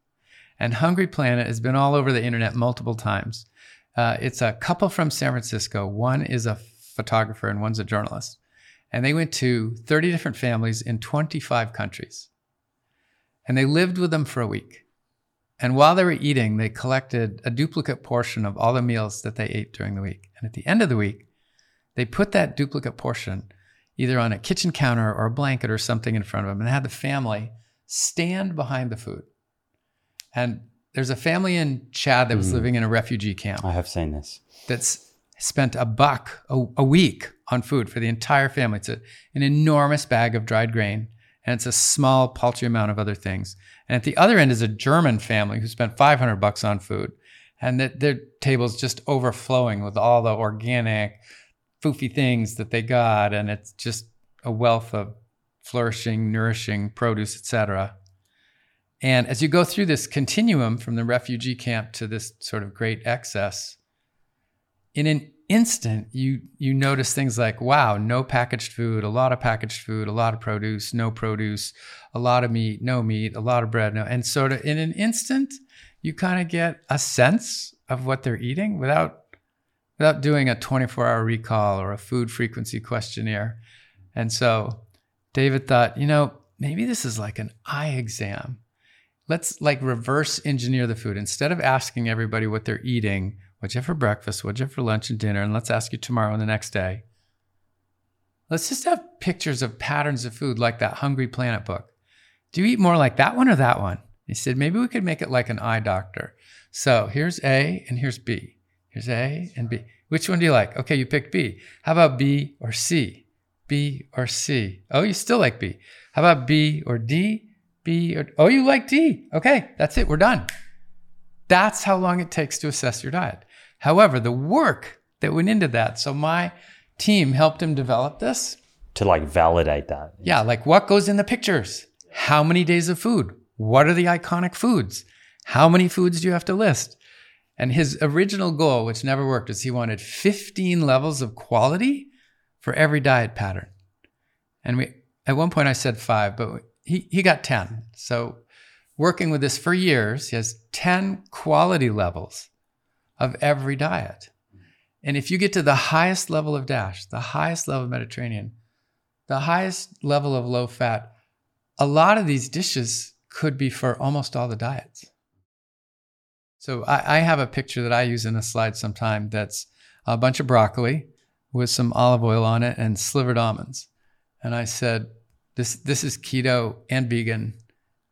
And Hungry Planet has been all over the internet multiple times. Uh, it's a couple from San Francisco. One is a photographer and one's a journalist. And they went to 30 different families in 25 countries. And they lived with them for a week. And while they were eating, they collected a duplicate portion of all the meals that they ate during the week. And at the end of the week, they put that duplicate portion either on a kitchen counter or a blanket or something in front of them and had the family stand behind the food. And there's a family in Chad that was Mm. living in a refugee camp I have seen this. that's spent a buck a, a week on food for the entire family. It's a, an enormous bag of dried grain, and it's a small, paltry amount of other things. And at the other end is a German family who spent 500 bucks on food, and that their table's just overflowing with all the organic, foofy things that they got, and it's just a wealth of flourishing, nourishing produce, etc. And as you go through this continuum from the refugee camp to this sort of great excess, in an instant you you notice things like wow no packaged food a lot of packaged food a lot of produce no produce a lot of meat no meat a lot of bread no and sort of in an instant you kind of get a sense of what they're eating without without doing a 24 hour recall or a food frequency questionnaire. And so david thought you know maybe this is like an eye exam. Let's like reverse engineer the food. Instead of asking everybody what they're eating what'd you have for breakfast what'd you have for lunch and dinner and let's ask you tomorrow and the next day let's just have pictures of patterns of food like that hungry planet book. Do you eat more like that one or that one? He said maybe we could make it like an eye doctor. So here's a and here's b here's a and b which one do you like okay you picked b how about b or c b or c oh you still like b how about b or d B or oh, you like D. Okay, that's it. We're done. That's how long it takes to assess your diet. However, the work that went into that. So my team helped him develop this. To like validate that. Yeah, like what goes in the pictures? How many days of food? What are the iconic foods? How many foods do you have to list? And his original goal, which never worked, is he wanted 15 levels of quality for every diet pattern. And we at one point I said five, but he, he got 10. So working with this for years, he has 10 quality levels of every diet. And if you get to the highest level of DASH, the highest level of Mediterranean, the highest level of low fat, a lot of these dishes could be for almost all the diets. So I, I, have a picture that I use in a slide sometime that's a bunch of broccoli with some olive oil on it and slivered almonds. And I said, this, this is keto and vegan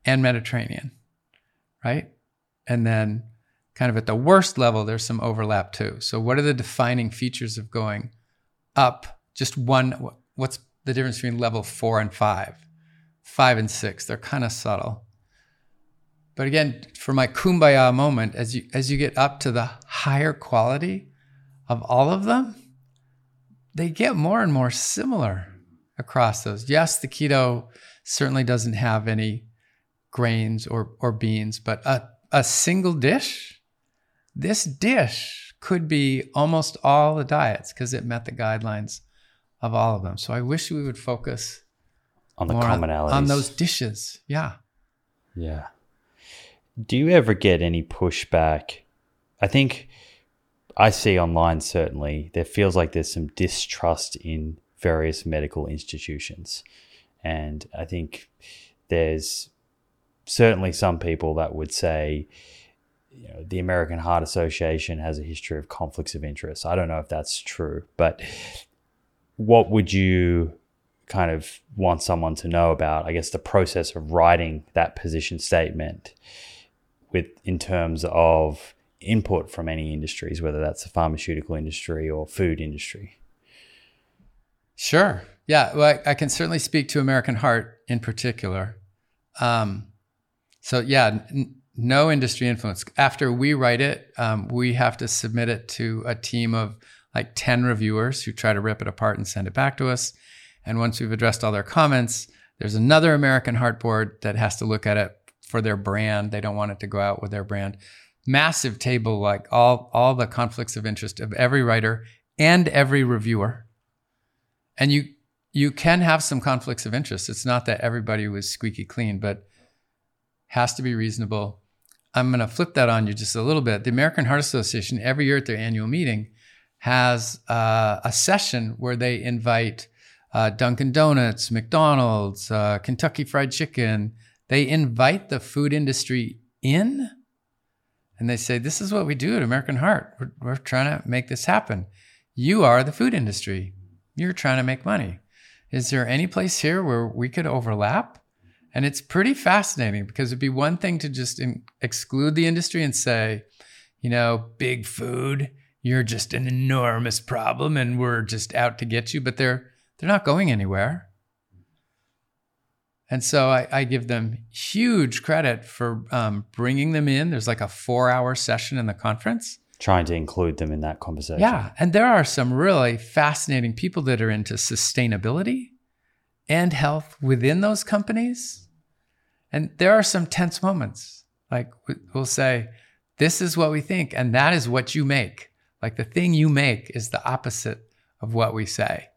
and Mediterranean, right? And then kind of at the worst level, there's some overlap too. So what are the defining features of going up just one? What's the difference between level four and five? Five and six, they're kind of subtle. But again, for my kumbaya moment, as you as you get up to the higher quality of all of them, they get more and more similar across those. Yes, the keto certainly doesn't have any grains or or beans, but a, a single dish, this dish could be almost all the diets because it met the guidelines of all of them. So I wish we would focus on the commonalities on, on those dishes. Yeah. Yeah do you ever get any pushback? I think I see online certainly there feels like there's some distrust in various medical institutions. And I think there's certainly some people that would say, you know, the American Heart Association has a history of conflicts of interest. I don't know if that's true, but what would you kind of want someone to know about, I guess, the process of writing that position statement? With in terms of input from any industries, whether that's the pharmaceutical industry or food industry? Sure. Yeah. Well, I, I can certainly speak to American Heart in particular. Um, so, yeah, n- no industry influence. After we write it, um, we have to submit it to a team of like 10 reviewers who try to rip it apart and send it back to us. And once we've addressed all their comments, there's another American Heart Board that has to look at it for their brand. They don't want it to go out with their brand. Massive table, like all all the conflicts of interest of every writer and every reviewer. And you you can have some conflicts of interest. It's not that everybody was squeaky clean, but has to be reasonable. I'm going to flip that on you just a little bit. The American Heart Association every year at their annual meeting has uh, a session where they invite uh, Dunkin' Donuts, McDonald's, uh, Kentucky Fried Chicken, they invite the food industry in and they say, This is what we do at American Heart. We're, we're trying to make this happen. You are the food industry. You're trying to make money. Is there any place here where we could overlap? And it's pretty fascinating because it'd be one thing to just in, exclude the industry and say, you know, big food, you're just an enormous problem and we're just out to get you, but they're they're not going anywhere. And so I, I, give them huge credit for um, bringing them in. There's like a four hour session in the conference. Trying to include them in that conversation. Yeah. And there are some really fascinating people that are into sustainability and health within those companies. And there are some tense moments. Like we'll say, this is what we think, and that is what you make. Like the thing you make is the opposite of what we say.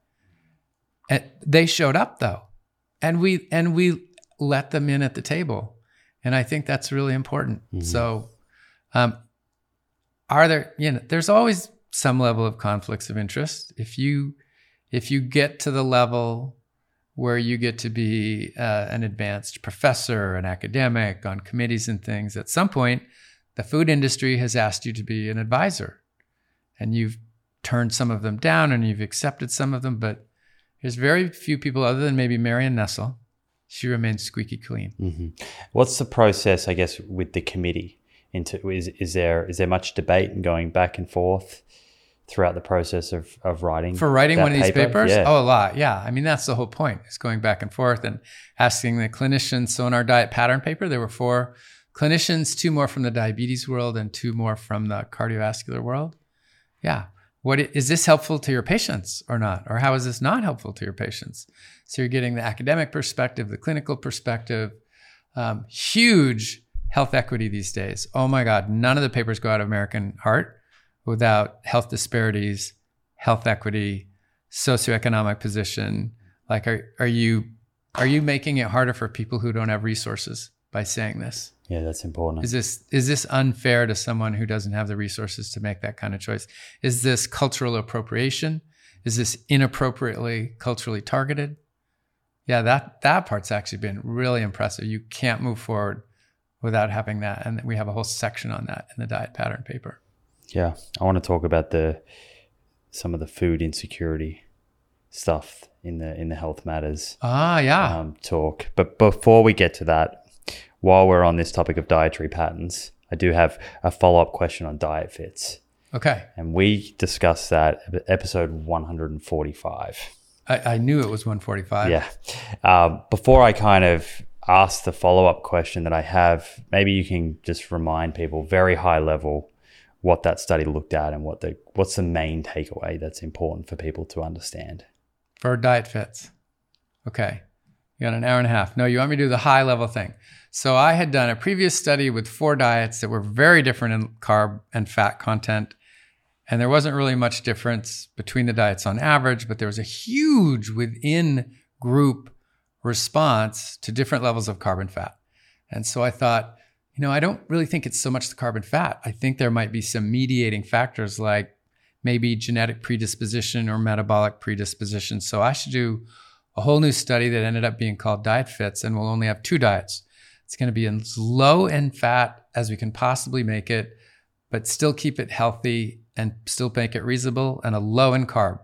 And they showed up though and we and we let them in at the table. And i think that's really important. Mm-hmm. so um, are there you know there's always some level of conflicts of interest. If you if you get to the level where you get to be uh, an advanced professor an academic on committees and things at some point the food industry has asked you to be an advisor. And you've turned some of them down and you've accepted some of them but there's very few people other than maybe Marion Nestle. She remains squeaky clean. Mm-hmm. What's the process, I guess, with the committee? Into is is there is there much debate and going back and forth throughout the process of of writing for writing one of these papers? Yeah. Oh, a lot. Yeah, I mean that's the whole point. Is going back and forth and asking the clinicians. So in our diet pattern paper, there were four clinicians, two more from the diabetes world and two more from the cardiovascular world. Yeah, what is this helpful to your patients or not? Or how is this not helpful to your patients? So you're getting the academic perspective, the clinical perspective, um, huge health equity these days. Oh my God, none of the papers go out of American Heart without health disparities, health equity, socioeconomic position. Like, are, are you are you making it harder for people who don't have resources by saying this? Yeah, that's important. Is this is this unfair to someone who doesn't have the resources to make that kind of choice? Is this cultural appropriation? Is this inappropriately culturally targeted? Yeah, that that part's actually been really impressive. You can't move forward without having that, and we have a whole section on that in the diet pattern paper. Yeah, I want to talk about the some of the food insecurity stuff in the in the health matters Ah, yeah. um, talk. But before we get to that, while we're on this topic of dietary patterns, I do have a follow up question on DIETFITS, okay, and we discussed that episode one hundred and forty five. I, I knew it was 145. Yeah. Um, before I kind of ask the follow up question that I have, maybe you can just remind people very high level what that study looked at and what the what's the main takeaway that's important for people to understand. for DIETFITS. Okay. You got an hour and a half. No, you want me to do the high level thing. So I had done a previous study with four diets that were very different in carb and fat content. And there wasn't really much difference between the diets on average, but there was a huge within group response to different levels of carbon fat. And so I thought, you know, I don't really think it's so much the carbon fat. I think there might be some mediating factors like maybe genetic predisposition or metabolic predisposition. So I should do a whole new study that ended up being called DIETFITS, and we'll only have two diets. It's going to be as low in fat as we can possibly make it, but still keep it healthy and still make it reasonable, and a low in carb,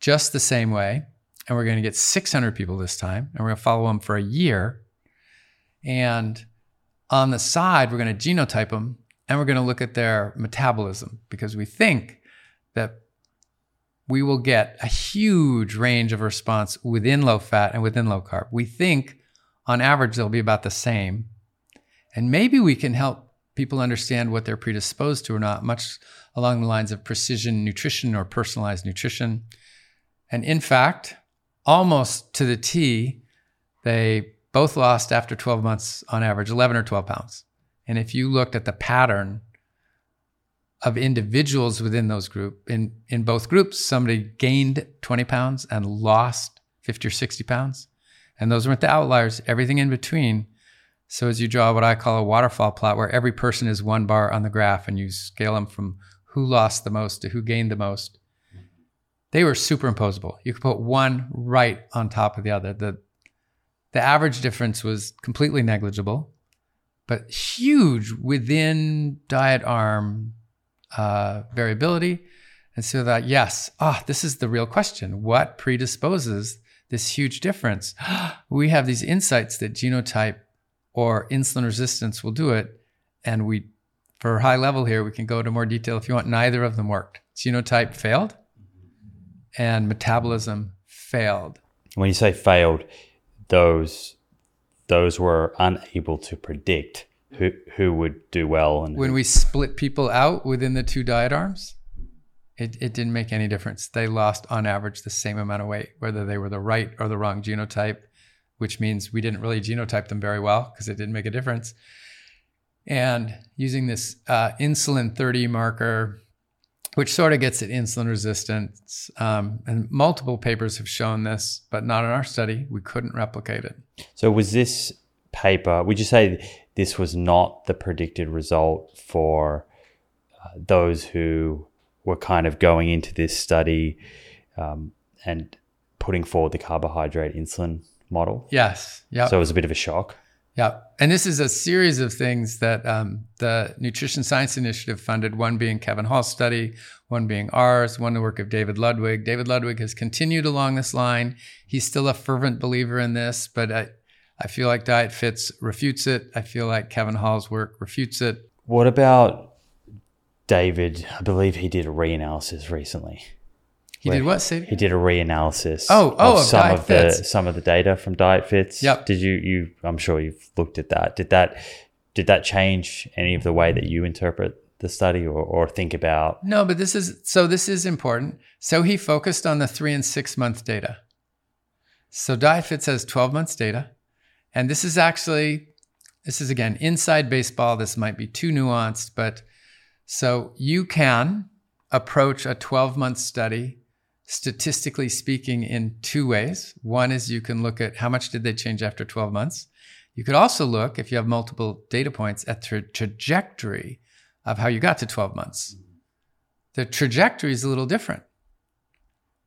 just the same way. And we're going to get 600 people this time, and we're going to follow them for a year. And on the side, we're going to genotype them and we're going to look at their metabolism because we think that we will get a huge range of response within low fat and within low carb. We think on average they'll be about the same. And maybe we can help people understand what they're predisposed to or not, much along the lines of precision nutrition or personalized nutrition. And in fact, almost to the T, they both lost after 12 months on average 11 or 12 pounds. And if you looked at the pattern of individuals within those group in in both groups somebody gained 20 pounds and lost 50 or 60 pounds. And those weren't the outliers everything in between. So as you draw what i call a waterfall plot where every person is one bar on the graph and you scale them from who lost the most to who gained the most they were superimposable. You could put one right on top of the other. The the average difference was completely negligible but huge within diet arm uh, variability. And so that, yes, ah, this is the real question. What predisposes this huge difference? we have these insights that genotype or insulin resistance will do it. And we, for high level here, we can go to more detail if you want. Neither of them worked. Genotype failed and metabolism failed. When you say failed, those those were unable to predict who who would do well and When who- we split people out within the two diet arms, it, it didn't make any difference. They lost on average the same amount of weight, whether they were the right or the wrong genotype, which means we didn't really genotype them very well because it didn't make a difference. And using this uh, insulin 30 marker, which sort of gets at insulin resistance, um, and multiple papers have shown this, but not in our study. We couldn't replicate it. So was this paper? Would you say this was not the predicted result for uh, those who were kind of going into this study um, and putting forward the carbohydrate insulin model? Yes. Yeah. So it was a bit of a shock. Yeah. And this is a series of things that um, the Nutrition Science Initiative funded, one being Kevin Hall's study, one being ours, one the work of David Ludwig. David Ludwig has continued along this line. He's still a fervent believer in this, but I, I feel like DIETFITS refutes it. I feel like Kevin Hall's work refutes it. What about David? I believe he did a reanalysis recently. He did what, Sadie? He did a reanalysis. Oh, oh, of some Diet of the Fits. some of the data from DIETFITS. Yep. Did you you? I'm sure you've looked at that. Did that did that change any of the way that you interpret the study or, or think about? No, but this is so this is important. So he focused on the three and six month data. So DIETFITS has 12 months data. And this is actually, this is again inside baseball. This might be too nuanced, but so you can approach a 12 month study, statistically speaking, in two ways. One is you can look at how much did they change after 12 months. You could also look, if you have multiple data points, at the trajectory of how you got to 12 months. The trajectory is a little different.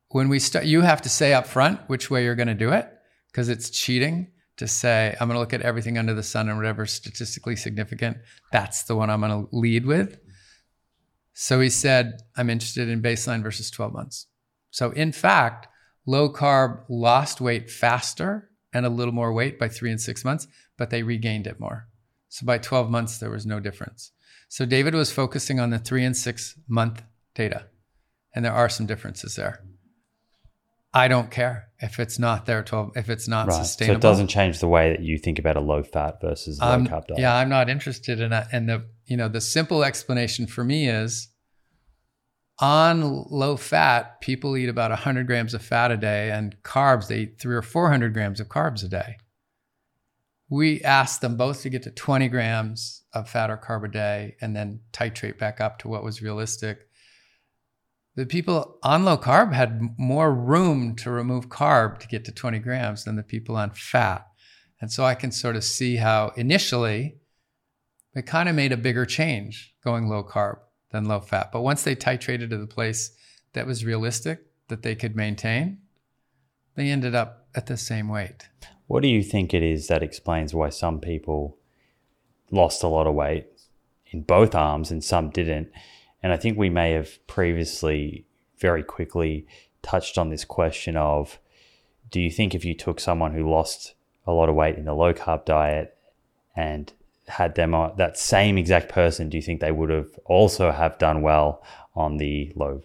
When we start, you have to say up front which way you're going to do it because it's cheating to say, I'm going to look at everything under the sun and whatever statistically significant, that's the one I'm going to lead with. So he said, I'm interested in baseline versus 12 months. So, in fact, low carb lost weight faster and a little more weight by three and six months, but they regained it more. So, by 12 months, there was no difference. So, David was focusing on the three and six month data, and there are some differences there. I don't care if it's not there 12 if it's not right. sustainable. So it doesn't change the way that you think about a low fat versus low carb diet. Yeah, I'm not interested in that. And the you know the simple explanation for me is on low fat, people eat about 100 grams of fat a day, and carbs they eat three or 400 grams of carbs a day. We asked them both to get to 20 grams of fat or carb a day, and then titrate back up to what was realistic the people on low carb had more room to remove carb to get to 20 grams than the people on fat. And so I can sort of see how initially it kind of made a bigger change going low carb than low fat. But once they titrated to the place that was realistic, that they could maintain, they ended up at the same weight. What do you think it is that explains why some people lost a lot of weight in both arms and some didn't? And I think we may have previously very quickly touched on this question of do you think if you took someone who lost a lot of weight in the low carb diet and had them on that same exact person, do you think they would have also have done well on the low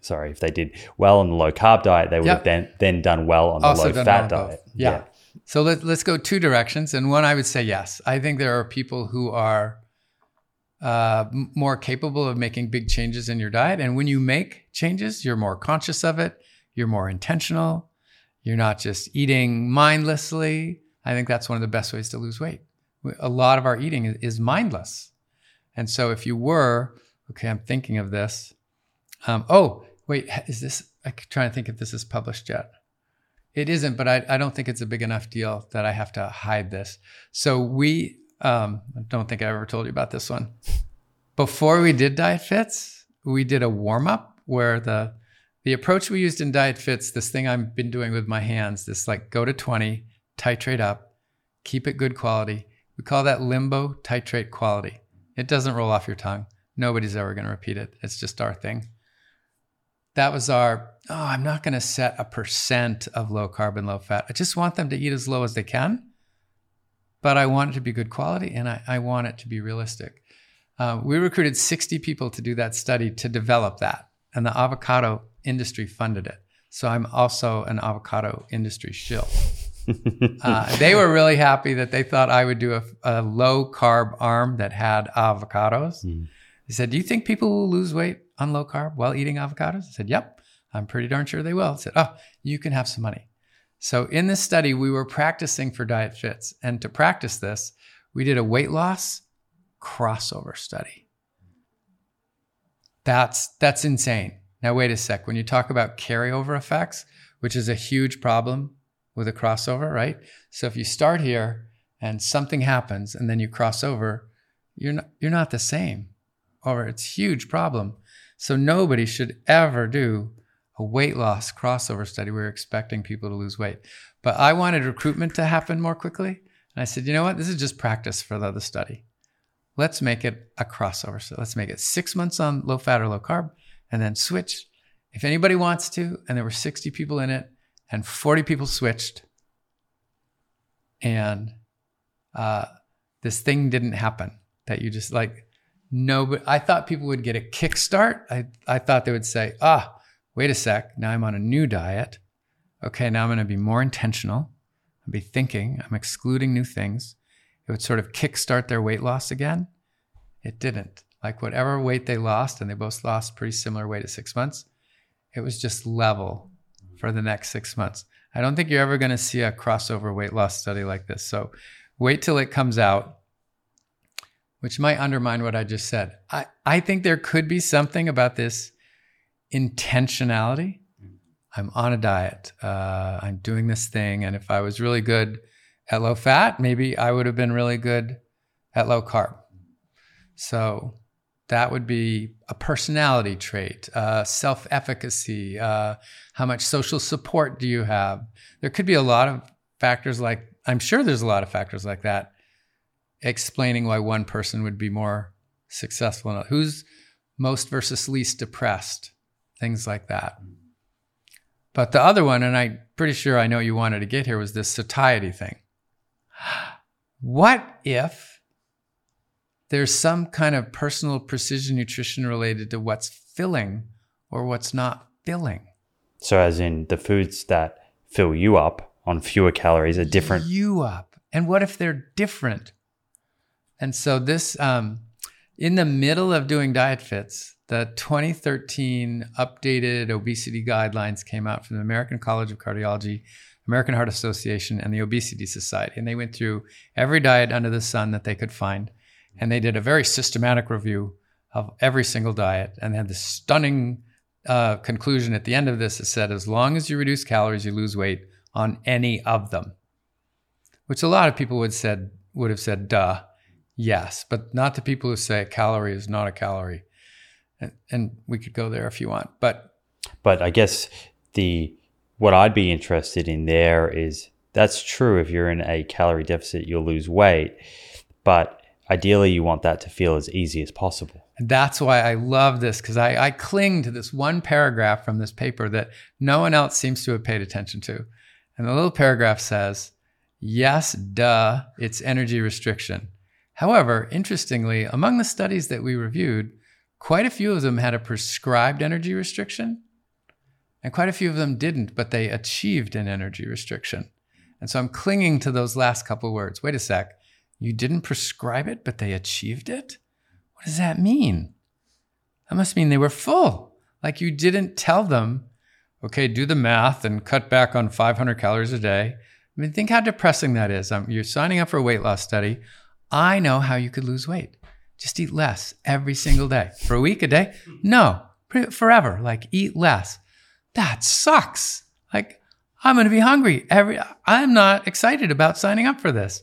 sorry, if they did well on the low carb diet, they would yep. have then then done well on the also low fat diet. Yeah. yeah. So let, let's go two directions. And one, I would say yes. I think there are people who are uh, more capable of making big changes in your diet. And when you make changes, you're more conscious of it, you're more intentional, you're not just eating mindlessly. I think that's one of the best ways to lose weight. A lot of our eating is mindless. And so if you were, okay, I'm thinking of this. Um, oh, wait, is this, I'm trying to think if this is published yet. It isn't, but I, I don't think it's a big enough deal that I have to hide this. So we um, I don't think I ever told you about this one. Before we did DIETFITS, we did a warm up where the the approach we used in DIETFITS, this thing I've been doing with my hands, this like go to 20, titrate up, keep it good quality. We call that limbo titrate quality. It doesn't roll off your tongue. Nobody's ever going to repeat it. It's just our thing. That was our, oh, I'm not going to set a percent of low carb and low fat. I just want them to eat as low as they can but I want it to be good quality and I, I want it to be realistic. Uh, we recruited 60 people to do that study to develop that, and the avocado industry funded it. So I'm also an avocado industry shill. uh, they were really happy that they thought I would do a, a low carb arm that had avocados. Mm. They said, Do you think people will lose weight on low carb while eating avocados? I said, Yep, I'm pretty darn sure they will. I said, Oh, you can have some money. So in this study, we were practicing for DIETFITS. And to practice this, we did a weight loss crossover study. That's that's insane. Now wait a sec. When you talk about carryover effects, which is a huge problem with a crossover, right? So if you start here and something happens and then you cross over, you're not you're not the same. Or it's a huge problem. So nobody should ever do weight loss crossover study. We were expecting people to lose weight. But I wanted recruitment to happen more quickly. And I said, you know what? This is just practice for the other study. Let's make it a crossover. So let's make it six months on low fat or low carb and then switch if anybody wants to. And there were 60 people in it and 40 people switched. And uh, this thing didn't happen that you just like, no, but I thought people would get a kickstart. I, I thought they would say, ah, wait a sec, now I'm on a new diet. Okay, now I'm going to be more intentional. I'll be thinking, I'm excluding new things. It would sort of kickstart their weight loss again. It didn't. like whatever weight they lost, and they both lost pretty similar weight at six months, it was just level for the next six months. I don't think you're ever going to see a crossover weight loss study like this. So wait till it comes out, which might undermine what I just said. I, I think there could be something about this intentionality. I'm on a diet. Uh, I'm doing this thing. And if I was really good at low fat, maybe I would have been really good at low carb. So that would be a personality trait, uh, self efficacy, uh, how much social support do you have? There could be a lot of factors like, I'm sure there's a lot of factors like that explaining why one person would be more successful. Who's most versus least depressed? Things like that. But the other one, and I'm pretty sure I know you wanted to get here, was this satiety thing. What if there's some kind of personal precision nutrition related to what's filling or what's not filling? So, as in the foods that fill you up on fewer calories are different. You up. And what if they're different? And so, this, um, in the middle of doing DIETFITS, the 2013 updated obesity guidelines came out from the American College of Cardiology, American Heart Association, and the Obesity Society. And they went through every diet under the sun that they could find. And they did a very systematic review of every single diet and they had this stunning uh, conclusion at the end of this is said as long as you reduce calories, you lose weight on any of them, which a lot of people would said would have said, "Duh, yes," but not the people who say calorie is not a calorie, and, and we could go there if you want, but but I guess the what I'd be interested in there is that's true if you're in a calorie deficit, you'll lose weight, but ideally you want that to feel as easy as possible. And that's why I love this because I, I cling to this one paragraph from this paper that no one else seems to have paid attention to. And the little paragraph says, Yes, duh, it's energy restriction. However, interestingly, among the studies that we reviewed, quite a few of them had a prescribed energy restriction, and quite a few of them didn't, but they achieved an energy restriction. And so I'm clinging to those last couple words. Wait a sec. You didn't prescribe it, but they achieved it? What does that mean? That must mean they were full. Like you didn't tell them, okay, do the math and cut back on 500 calories a day. I mean, think how depressing that is. Um, you're signing up for a weight loss study. I know how you could lose weight. Just eat less every single day. For a week, a day? No, forever. Like eat less. That sucks. Like I'm going to be hungry every I'm not excited about signing up for this.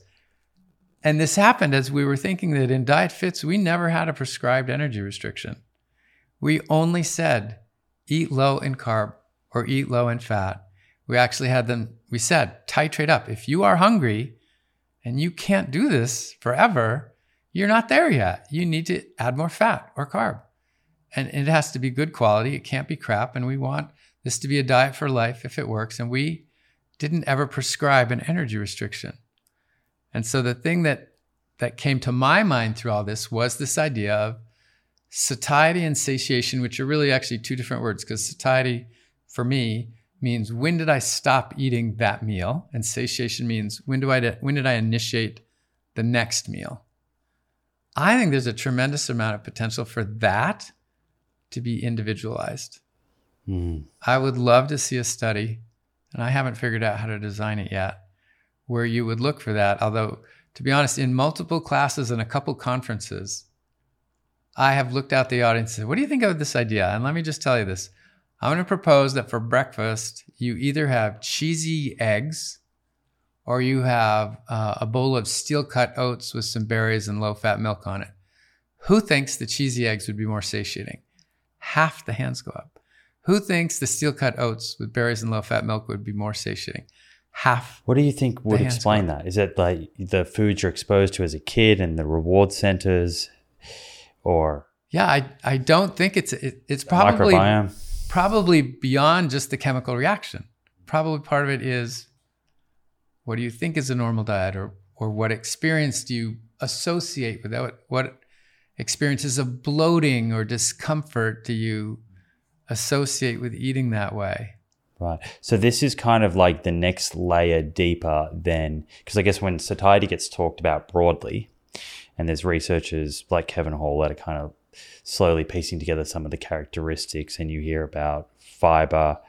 And this happened as we were thinking that in DIETFITS, we never had a prescribed energy restriction. We only said eat low in carb or eat low in fat. We actually had them, we said titrate up. If you are hungry and you can't do this forever, you're not there yet. You need to add more fat or carb. And it has to be good quality. It can't be crap. And we want this to be a diet for life if it works. And we didn't ever prescribe an energy restriction. And so the thing that that came to my mind through all this was this idea of satiety and satiation, which are really actually two different words because satiety for me means when did I stop eating that meal, and satiation means when do I when did I initiate the next meal. I think there's a tremendous amount of potential for that to be individualized. Mm. I would love to see a study, and I haven't figured out how to design it yet, where you would look for that. Although, to be honest, in multiple classes and a couple conferences, I have looked out the audience and said, What do you think of this idea? And let me just tell you this. I'm going to propose that for breakfast, you either have cheesy eggs or you have uh, a bowl of steel cut oats with some berries and low fat milk on it. Who thinks the cheesy eggs would be more satiating? Half the hands go up. Who thinks the steel cut oats with berries and low fat milk would be more satiating? half. What do you think would explain that? Is it like the foods you're exposed to as a kid and the reward centers, or yeah, I I don't think it's it, it's probably probably beyond just the chemical reaction. Probably part of it is what do you think is a normal diet, or or what experience do you associate with that? What, experiences of bloating or discomfort do you associate with eating that way? Right. So this is kind of like the next layer deeper than because I guess when satiety gets talked about broadly, and there's researchers like Kevin Hall that are kind of slowly piecing together some of the characteristics, and you hear about fiber,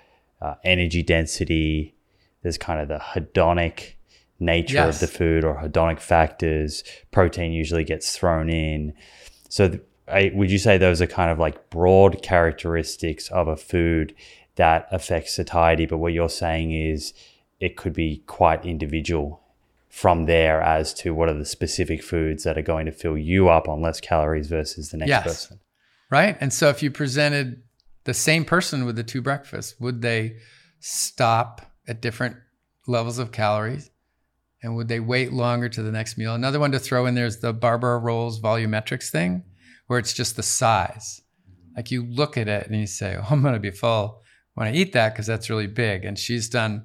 uh, energy density. There's kind of the hedonic nature yes. of the food or hedonic factors. Protein usually gets thrown in. So, th- I, would you say those are kind of like broad characteristics of a food that affects satiety? But what you're saying is it could be quite individual from there as to what are the specific foods that are going to fill you up on less calories versus the next yes. person. Right. And so if you presented the same person with the two breakfasts, would they stop at different levels of calories? And would they wait longer to the next meal? Another one to throw in there is the Barbara Rolls volumetrics thing, where it's just the size. Like you look at it and you say, oh, I'm going to be full when I eat that because that's really big. And she's done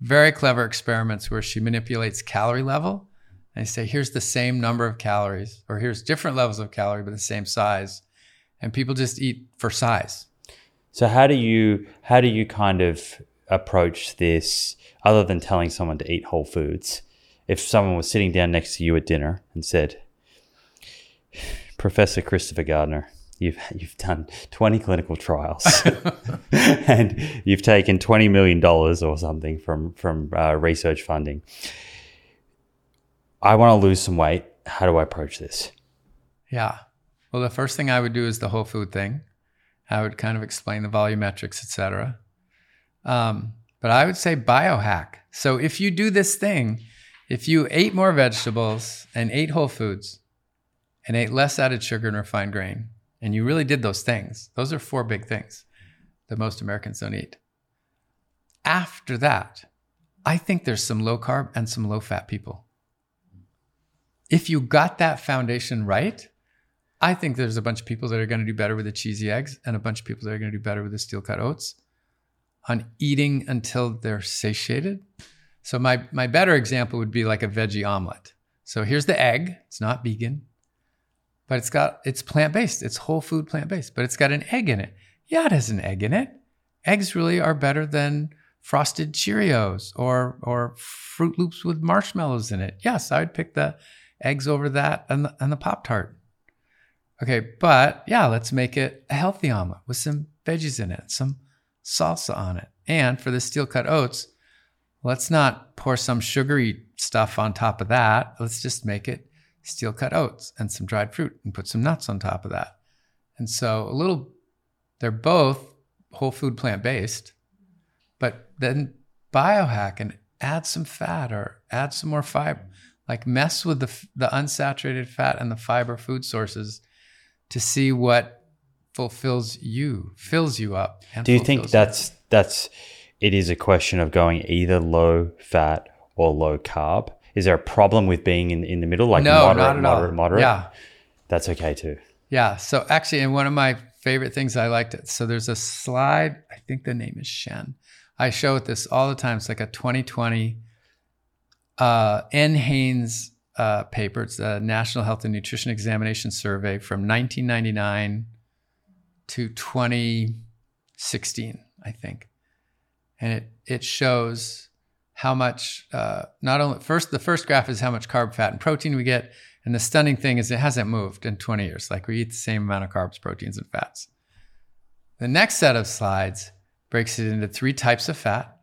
very clever experiments where she manipulates calorie level. And say, here's the same number of calories, or here's different levels of calorie, but the same size. And people just eat for size. So how do you how do you kind of approach this other than telling someone to eat whole foods? If someone was sitting down next to you at dinner and said, Professor Christopher Gardner, you've you've done 20 clinical trials and you've taken 20 million dollars or something from from uh, research funding. I want to lose some weight. How do i approach this? Yeah. Well the first thing i would do is the whole food thing. I would kind of explain the volumetrics etc um, but i would say biohack so if you do this thing if you ate more vegetables and ate whole foods and ate less added sugar and refined grain and you really did those things, those are four big things that most Americans don't eat. After that, I think there's some low carb and some low fat people. If you got that foundation right, I think there's a bunch of people that are going to do better with the cheesy eggs and a bunch of people that are going to do better with the steel cut oats on eating until they're satiated. So my my better example would be like a veggie omelet. So here's the egg. It's not vegan but it's got it's plant based. It's whole food plant based, but it's got an egg in it. Yeah, it has an egg in it. Eggs really are better than frosted Cheerios or or Fruit Loops with marshmallows in it. Yes, I would pick the eggs over that and the, and the Pop Tart. Okay, but yeah, let's make it a healthy omelet with some veggies in it, some salsa on it. And for the steel cut oats, let's not pour some sugary stuff on top of that. Let's just make it steel cut oats and some dried fruit and put some nuts on top of that. And so a little, they're both whole food plant based, but then biohack and add some fat or add some more fiber, like mess with the, the unsaturated fat and the fiber food sources to see what fulfills you, fills you up. Do you think that's, you. that's, it is a question of going either low fat or low carb? Is there a problem with being in, in the middle, like no, moderate, not at moderate, all. moderate? Yeah, that's okay too. Yeah. So actually, and one of my favorite things I liked it. So there's a slide. I think the name is Shen. I show it this all the time. It's like a 2020 uh, NHANES uh, paper. It's a National Health and Nutrition Examination Survey from 1999 to 2016, I think, and it it shows how much uh, not only first the first graph is how much carb fat and protein we get. And the stunning thing is it hasn't moved in 20 years. Like we eat the same amount of carbs proteins and fats. The next set of slides breaks it into three types of fat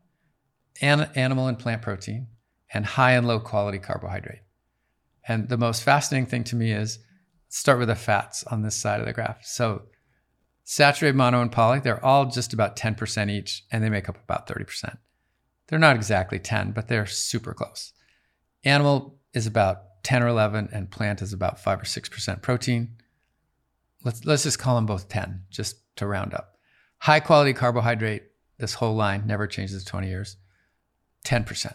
an- animal and plant protein and high and low quality carbohydrate. And the most fascinating thing to me is start with the fats on this side of the graph. So saturated mono and poly they're all just about 10% each and they make up about 30% they're not exactly 10, but they're super close. Animal is about 10 or 11, and plant is about 5 or 6% protein. Let's, let's just call them both 10, just to round up. High quality carbohydrate, this whole line never changes 20 years, 10%.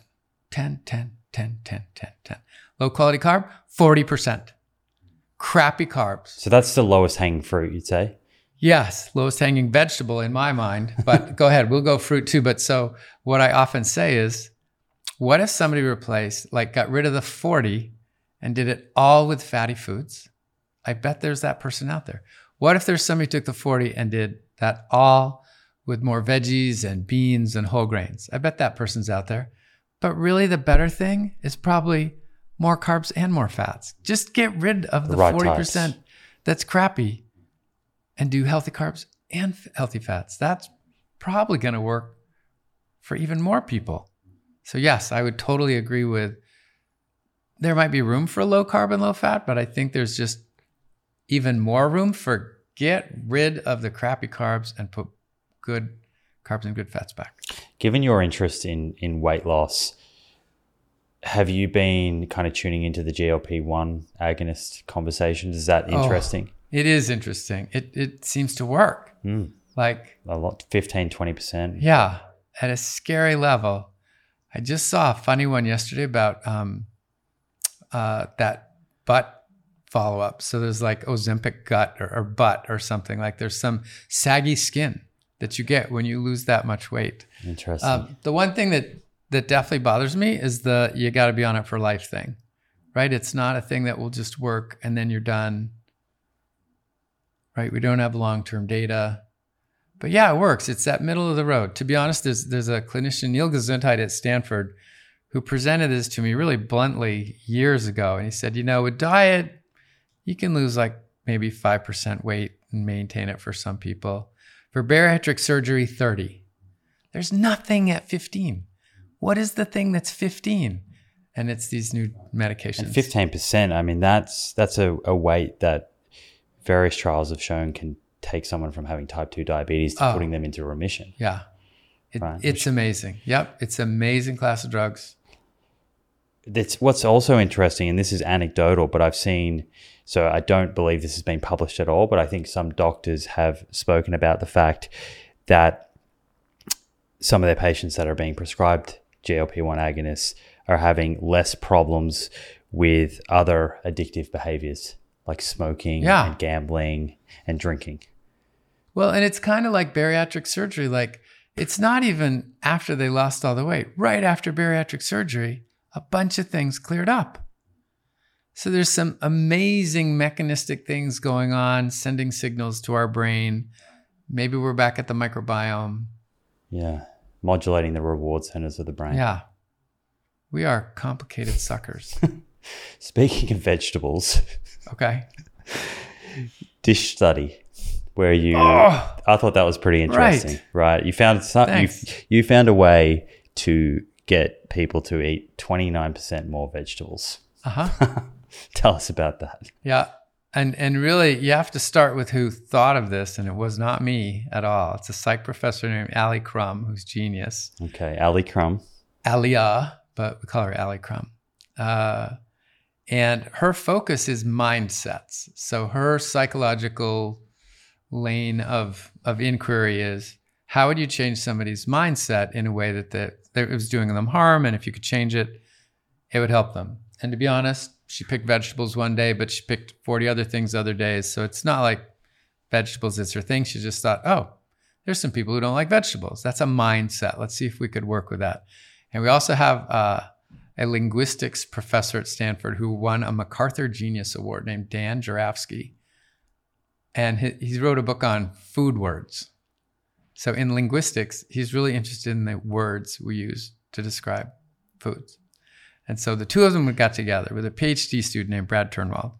10, 10, 10, 10, 10, 10. Low quality carb, 40%. Crappy carbs. So that's the lowest hanging fruit, you'd say? Yes, lowest hanging vegetable in my mind. But go ahead, we'll go fruit too. But so what I often say is, what if somebody replaced, like got rid of the 40 and did it all with fatty foods? I bet there's that person out there. What if there's somebody took the 40 and did that all with more veggies and beans and whole grains? I bet that person's out there. But really, the better thing is probably more carbs and more fats. Just get rid of the, the 40% types. that's crappy and do healthy carbs and f- healthy fats. That's probably going to work for even more people. So, yes, I would totally agree with there might be room for low carb and low fat, but I think there's just even more room for get rid of the crappy carbs and put good carbs and good fats back. Given your interest in in weight loss, have you been kind of tuning into the GLP one agonist conversations? Is that Oh. interesting? It is interesting. It it seems to work. Mm, Like a lot, 15, 20%. Yeah, at a scary level. I just saw a funny one yesterday about um, uh, that butt follow up. So there's like Ozempic gut or, or butt or something. Like there's some saggy skin that you get when you lose that much weight. Interesting. Um, the one thing that that definitely bothers me is the you got to be on it for life thing, right? It's not a thing that will just work and then you're done. Right? We don't have long term data, but yeah, it works. It's that middle of the road. To be honest, there's there's a clinician Neil Gesundheit at Stanford who presented this to me really bluntly years ago, and he said, you know, with diet, you can lose like maybe five percent weight and maintain it for some people. For bariatric surgery, thirty. There's nothing at 15. What is the thing that's 15? And it's these new medications. and 15%, I mean, that's that's a, a weight that various trials have shown can take someone from having type 2 diabetes to Oh. putting them into remission. Yeah. It, Right. It's amazing. Yep. It's amazing class of drugs. That's what's also interesting, and this is anecdotal, but I've seen. So I don't believe this has been published at all, but I think some doctors have spoken about the fact that some of their patients that are being prescribed GLP-1 agonists are having less problems with other addictive behaviors like smoking Yeah. and gambling and drinking. Well, and it's kind of like bariatric surgery. Like, it's not even after they lost all the weight. Right after bariatric surgery, a bunch of things cleared up. So there's some amazing mechanistic things going on, sending signals to our brain. Maybe we're back at the microbiome. Yeah, modulating the reward centers of the brain. Yeah. We are complicated suckers. Speaking of vegetables, Okay. dish study where you Oh, I thought that was pretty interesting. Right. You found some, you, you found a way to get people to eat 29% more vegetables. uh huh. Tell us about that. Yeah. And, and really, you have to start with who thought of this, and it was not me at all. It's a psych professor named Ali Crum, who's genius. Okay, Ali Crum. Alia, but we call her Ali Crum. Uh, and her focus is mindsets. So her psychological lane of, of inquiry is how would you change somebody's mindset in a way that, that, that it was doing them harm? And if you could change it, it would help them. And to be honest, she picked vegetables one day, but she picked 40 other things other days. So it's not like vegetables is her thing. She just thought, oh, there's some people who don't like vegetables. That's a mindset. Let's see if we could work with that. And we also have uh, a linguistics professor at Stanford who won a MacArthur Genius Award named Dan Jurafsky. And he, he wrote a book on food words. So in linguistics, he's really interested in the words we use to describe foods. And so the two of them got together with a PhD student named Brad Turnwald.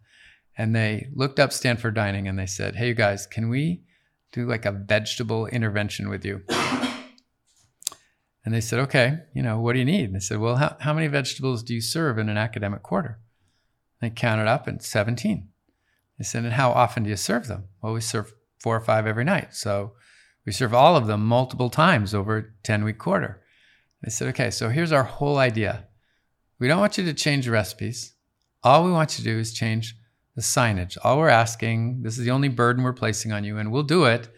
And they looked up Stanford Dining and they said, Hey, you guys, can we do like a vegetable intervention with you? And they said, okay, you know, what do you need? And they said, well, how, how many vegetables do you serve in an academic quarter? They counted up and 17. They said, and how often do you serve them? Well, we serve four or five every night. So we serve all of them multiple times over a 10 week quarter. They said, okay, so here's our whole idea. We don't want you to change recipes. All we want you to do is change the signage. All we're asking, this is the only burden we're placing on you, and we'll do it.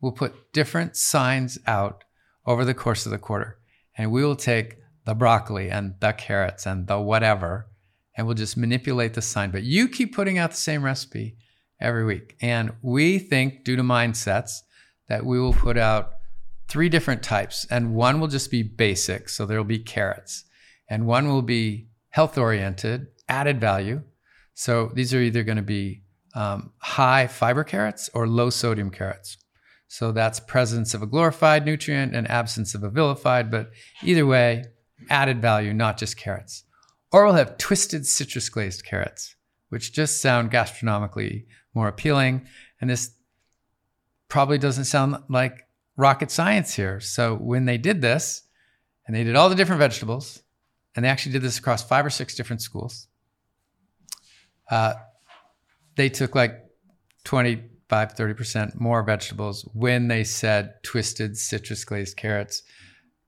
We'll put different signs out over the course of the quarter. And we will take the broccoli and the carrots and the whatever, and we'll just manipulate the sign. But you keep putting out the same recipe every week. And we think, due to mindsets, that we will put out three different types. And one will just be basic. So there'll be carrots. And one will be health oriented, added value. So these are either going to be um, high fiber carrots or low sodium carrots. So that's presence of a glorified nutrient and absence of a vilified, but either way, added value, not just carrots. Or we'll have twisted citrus glazed carrots, which just sound gastronomically more appealing. And this probably doesn't sound like rocket science here. So when they did this, and they did all the different vegetables, and they actually did this across five or six different schools. Uh, they took like 25, 30% more vegetables when they said twisted citrus glazed carrots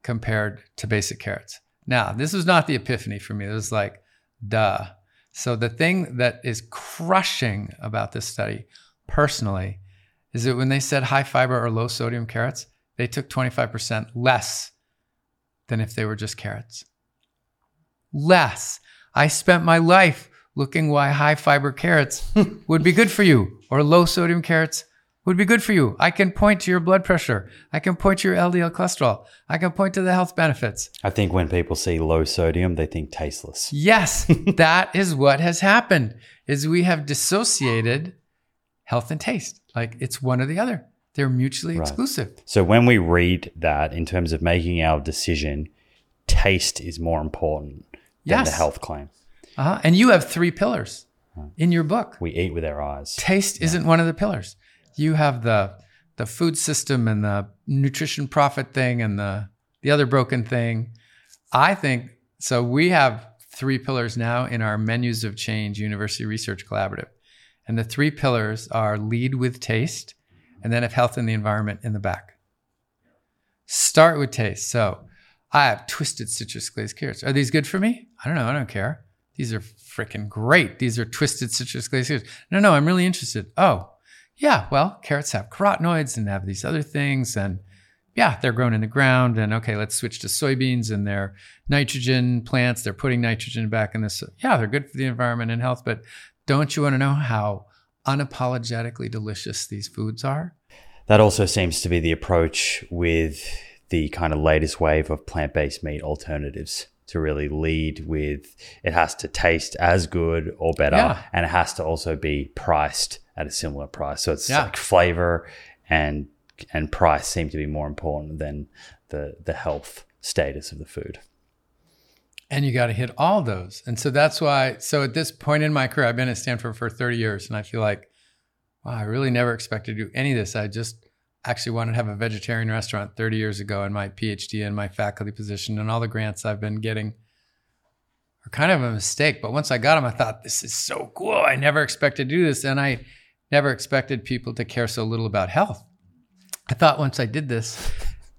compared to basic carrots. Now, this was not the epiphany for me. It was like, duh. So the thing that is crushing about this study personally is that when they said high fiber or low sodium carrots, they took 25% less than if they were just carrots. Less. I spent my life looking why high fiber carrots would be good for you or low sodium carrots would be good for you. I can point to your blood pressure. I can point to your LDL cholesterol. I can point to the health benefits. I think when people see low sodium, they think tasteless. Yes, that is what has happened. Is we have dissociated health and taste. Like it's one or the other. They're mutually Right. exclusive. So when we read that in terms of making our decision, taste is more important than the health claim. Uh-huh. And you have three pillars in your book. We eat with our eyes. Taste isn't one of the pillars. You have the the food system and the nutrition profit thing and the the other broken thing. I think so. We have three pillars now in our Menus of Change University Research Collaborative, and the three pillars are lead with taste, and then have health and the environment in the back. Start with taste. So I have twisted citrus glazed carrots. Are these good for me? I don't know. I don't care. These are freaking great. These are twisted citrus carrots. No, no, I'm really interested. Oh, yeah. Well, carrots have carotenoids and have these other things. And yeah, they're grown in the ground. And okay, let's switch to soybeans and they're nitrogen plants. They're putting nitrogen back in this. Yeah, they're good for the environment and health. But don't you want to know how unapologetically delicious these foods are? That also seems to be the approach with the kind of latest wave of plant based meat alternatives to really lead with it has to taste as good or better Yeah. and it has to also be priced at a similar price. So it's Yeah. like flavor and and price seem to be more important than the the health status of the food. And you got to hit all those. And so that's why, so at this point in my career, I've been at Stanford for 30 years and I feel like, wow, I really never expected to do any of this. I just actually wanted to have a vegetarian restaurant 30 years ago in my PhD and my faculty position and all the grants I've been getting are kind of a mistake. But once I got them, I thought, this is so cool. I never expected to do this. And I never expected people to care so little about health. I thought once I did this,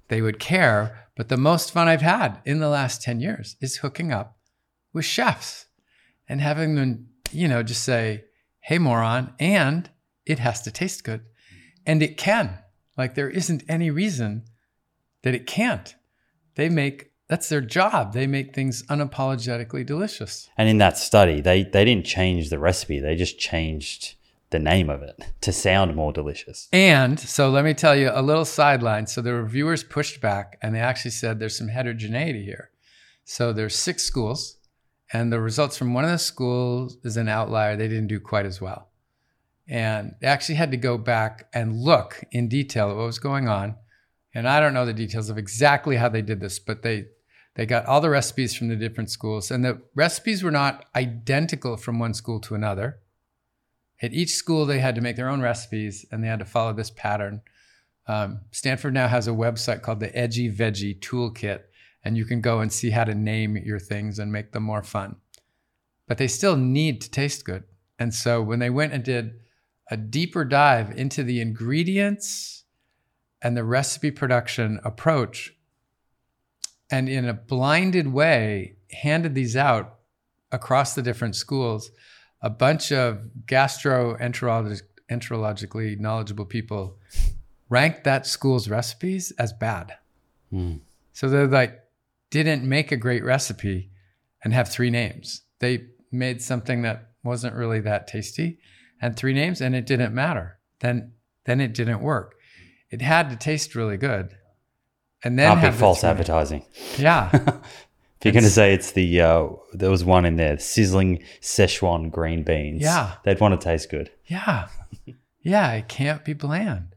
they would care. But the most fun I've had in the last 10 years is hooking up with chefs and having them, you know, just say, hey, moron, and it has to taste good. And it can. Like, there isn't any reason that it can't. They make, that's their job. They make things unapologetically delicious. And in that study, they they didn't change the recipe; they just changed the name of it to sound more delicious. And so let me tell you a little sideline. So the reviewers pushed back and they actually said there's some heterogeneity here. So there's six schools, and the results from one of the schools is an outlier. They didn't do quite as well. And they actually had to go back and look in detail at what was going on. And I don't know the details of exactly how they did this, but they they got all the recipes from the different schools, and the recipes were not identical from one school to another. At each school, they had to make their own recipes and they had to follow this pattern. Um, Stanford now has a website called the Edgy Veggie Toolkit, and you can go and see how to name your things and make them more fun. But they still need to taste good. And so when they went and did a deeper dive into the ingredients and the recipe production approach, and in a blinded way handed these out across the different schools, a bunch of gastroenterologically knowledgeable people ranked that school's recipes as bad. Mm. So they're like didn't make a great recipe and have three names. They made something that wasn't really that tasty and three names and it didn't matter. Then then it didn't work. It had to taste really good. And then have false advertising. Yeah. If you're going to say it's the uh, there was one in there, sizzling Szechuan green beans. Yeah. they'd want to taste good. Yeah. Yeah, it can't be bland.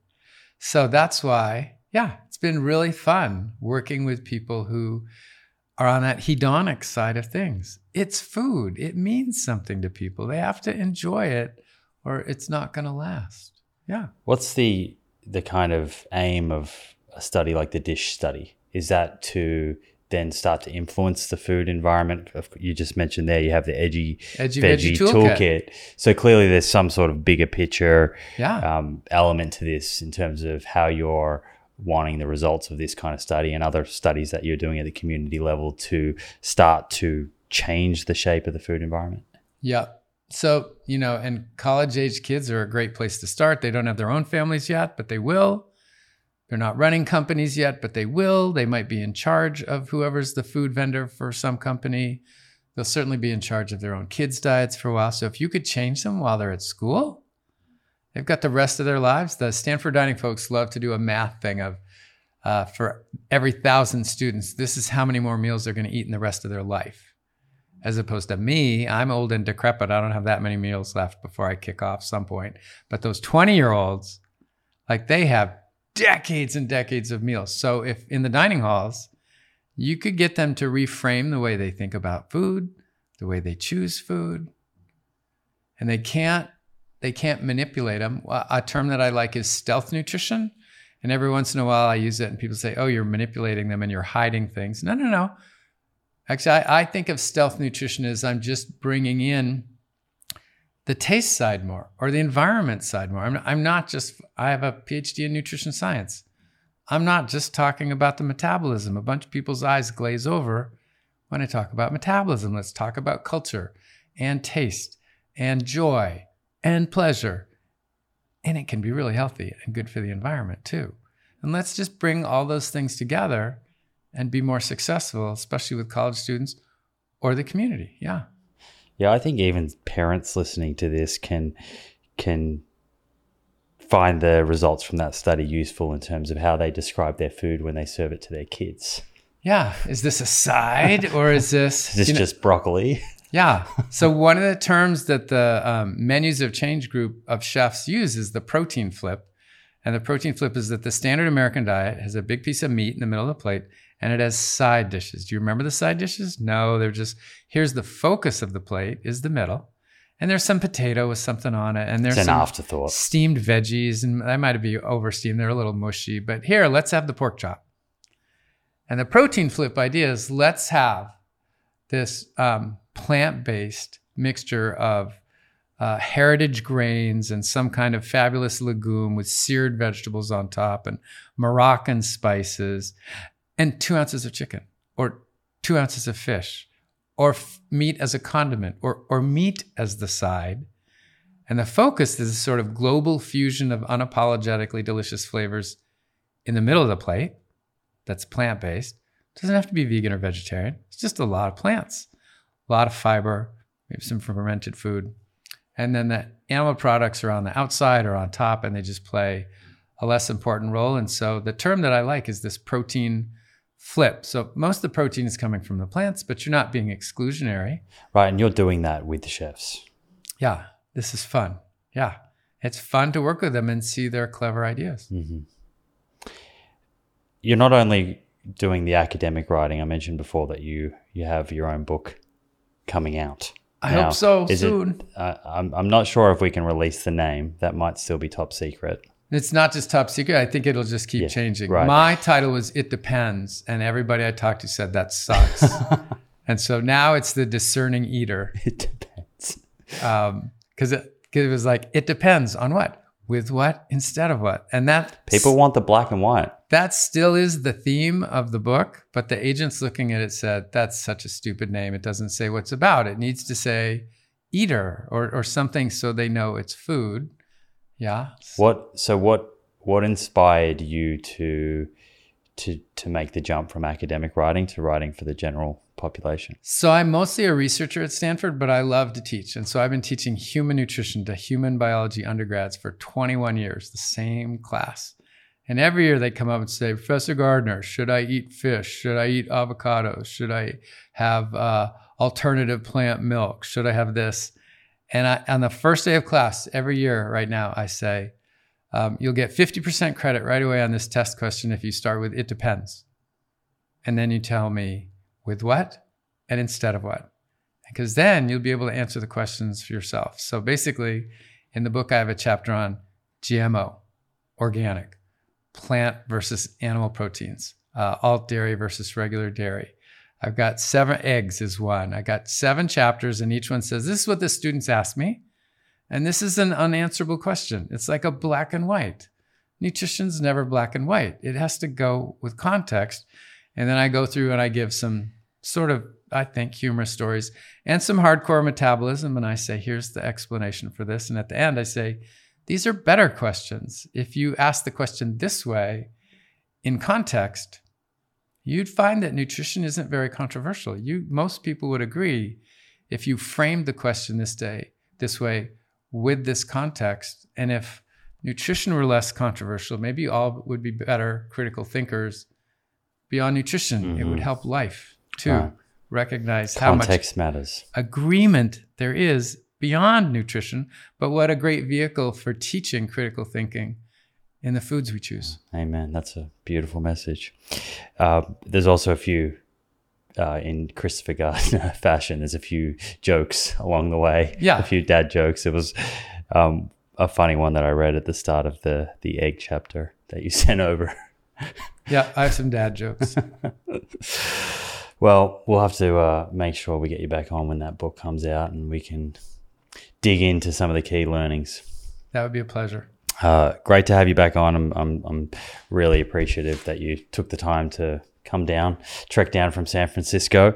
So that's why, yeah, it's been really fun working with people who are on that hedonic side of things. It's food, it means something to people. They have to enjoy it or it's not going to last. Yeah. What's the the kind of aim of a study like the dish study? Is that to then start to influence the food environment? You just mentioned there you have the edgy, Edgy veggie, veggie toolkit. toolkit. So clearly there's some sort of bigger picture Yeah. um, element to this in terms of how you're wanting the results of this kind of study and other studies that you're doing at the community level to start to change the shape of the food environment. Yeah. So, you know, and college age kids are a great place to start. They don't have their own families yet, but they will. They're not running companies yet, but they will. They might be in charge of whoever's the food vendor for some company. They'll certainly be in charge of their own kids' diets for a while. So, if you could change them while they're at school, they've got the rest of their lives. The Stanford Dining folks love to do a math thing of uh, for every thousand students, this is how many more meals they're going to eat in the rest of their life as opposed to me i'm old and decrepit. I don't have that many meals left before i kick off some point. But those 20 year olds like they have decades and decades of meals. So if in the dining halls you could get them to reframe the way they think about food the way they choose food and they can't they can't manipulate them a term that i like is stealth nutrition. And every once in a while i use it and people say oh you're manipulating them and you're hiding things. No no no Actually, I, I, think of stealth nutrition as I'm just bringing in the taste side more or the environment side more. I'm, I'm not just, I have a PhD in nutrition science. I'm not just talking about the metabolism. A bunch of people's eyes glaze over when I talk about metabolism. Let's talk about culture and taste and joy and pleasure. And it can be really healthy and good for the environment too. And let's just bring all those things together and be more successful, especially with college students or the community. Yeah. Yeah, I think even parents listening to this can can find the results from that study useful in terms of how they describe their food when they serve it to their kids. Yeah, is this a side or is this is this you know, just broccoli? Yeah. So one of the terms that the um, menus of change group of chefs use is the protein flip, and the protein flip is that the standard American diet has a big piece of meat in the middle of the plate and it has side dishes. Do you remember the side dishes? No, they're just here's the focus of the plate is the middle, and there's some potato with something on it, and there's it's an some afterthought. steamed veggies, and that might be over steamed. They're a little mushy, but here let's have the pork chop. And the protein flip idea is let's have this um, plant-based mixture of uh, heritage grains and some kind of fabulous legume with seared vegetables on top and Moroccan spices and two ounces of chicken or two ounces of fish or f- meat as a condiment or, or meat as the side. And the focus is a sort of global fusion of unapologetically delicious flavors in the middle of the plate that's plant based. Doesn't have to be vegan or vegetarian. It's just a lot of plants, a lot of fiber, maybe some fermented food. And then the animal products are on the outside or on top, and they just play a less important role. And so the term that I like is this protein flip. So most of the protein is coming from the plants, but you're not being exclusionary. Right. And you're doing that with the chefs. Yeah. This is fun. Yeah. It's fun to work with them and see their clever ideas. Mm-hmm. You're not only doing the academic writing. I mentioned before that you you have your own book coming out. I now, hope so soon. It, uh, I'm, I'm not sure if we can release the name. That might still be top secret. It's not just top secret. I think it'll just keep Yeah, changing. right. My title was It Depends, and everybody I talked to said that sucks. and so now it's The Discerning Eater It depends. Um, because it, 'cause it was like, it depends on what? With what instead of what? And that People want the black and white. that still is the theme of the book, but the agents looking at it said, that's such a stupid name. It doesn't say what's about. It needs to say eater or, or something so they know it's food. Yeah. What? So what? What inspired you to to to make the jump from academic writing to writing for the general population? So I'm mostly a researcher at Stanford, but I love to teach. And so I've been teaching human nutrition to human biology undergrads for 21 years, the same class. And every year they come up and say, Professor Gardner, should I eat fish? Should I eat avocados? Should I have uh, alternative plant milk? Should I have this? And I, on the first day of class, every year right now, I say, um, you'll get 50% credit right away on this test question if you start with it depends. And then you tell me with what and instead of what. Because then you'll be able to answer the questions for yourself. So basically, in the book, I have a chapter on GMO, organic, plant versus animal proteins, uh, alt dairy versus regular dairy. I've got seven eggs is one. I got seven chapters, and each one says, This is what the students asked me. And this is an unanswerable question. It's like a black and white. Nutrition's never black and white. It has to go with context. And then I go through and I give some sort of, I think, humorous stories and some hardcore metabolism. And I say, here's the explanation for this. And at the end, I say, these are better questions. If you ask the question this way in context, you'd find that nutrition isn't very controversial. You most people would agree if you framed the question this day this way with this context and if nutrition were less controversial, maybe all would be better critical thinkers beyond nutrition. Mm-hmm. It would mm-hmm. help life to recognize how much matters. agreement there is beyond nutrition, but what a great vehicle for teaching critical thinking in the foods we choose. Amen. That's a beautiful message. Uh, there's also a few. Uh, in Christopher Gardner fashion, there's a few jokes along the way. Yeah, a few dad jokes. It was um, a funny one that I read at the start of the the egg chapter that you sent over. yeah, I have some dad jokes. well, we'll have to uh, make sure we get you back on when that book comes out, and we can dig into some of the key learnings. That would be a pleasure. Uh, great to have you back on. I'm, I'm, I'm really appreciative that you took the time to come down, trek down from San Francisco,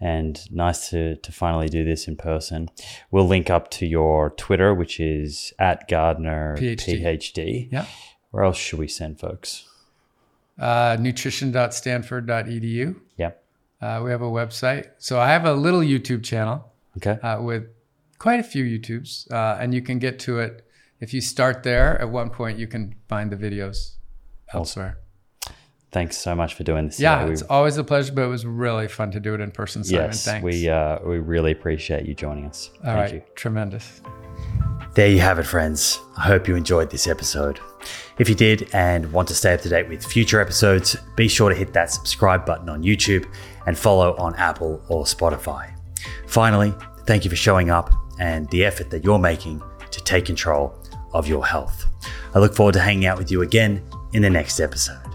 and nice to, to finally do this in person. We'll link up to your Twitter, which is at Gardner PhD. PhD. Yeah. Where else should we send folks? Uh, nutrition.stanford.edu. Yep. Uh, we have a website. So I have a little YouTube channel. Okay. Uh, with quite a few YouTubes, uh, and you can get to it if you start there. At one point, you can find the videos elsewhere. Thanks so much for doing this. Yeah, it's always a pleasure, but it was really fun to do it in person. Simon, yes, thanks. we uh, we really appreciate you joining us. All Thank right, you. tremendous. There you have it, friends. I hope you enjoyed this episode. If you did and want to stay up to date with future episodes, be sure to hit that subscribe button on YouTube and follow on Apple or Spotify. Finally, thank you for showing up and the effort that you're making to take control of your health. I look forward to hanging out with you again in the next episode.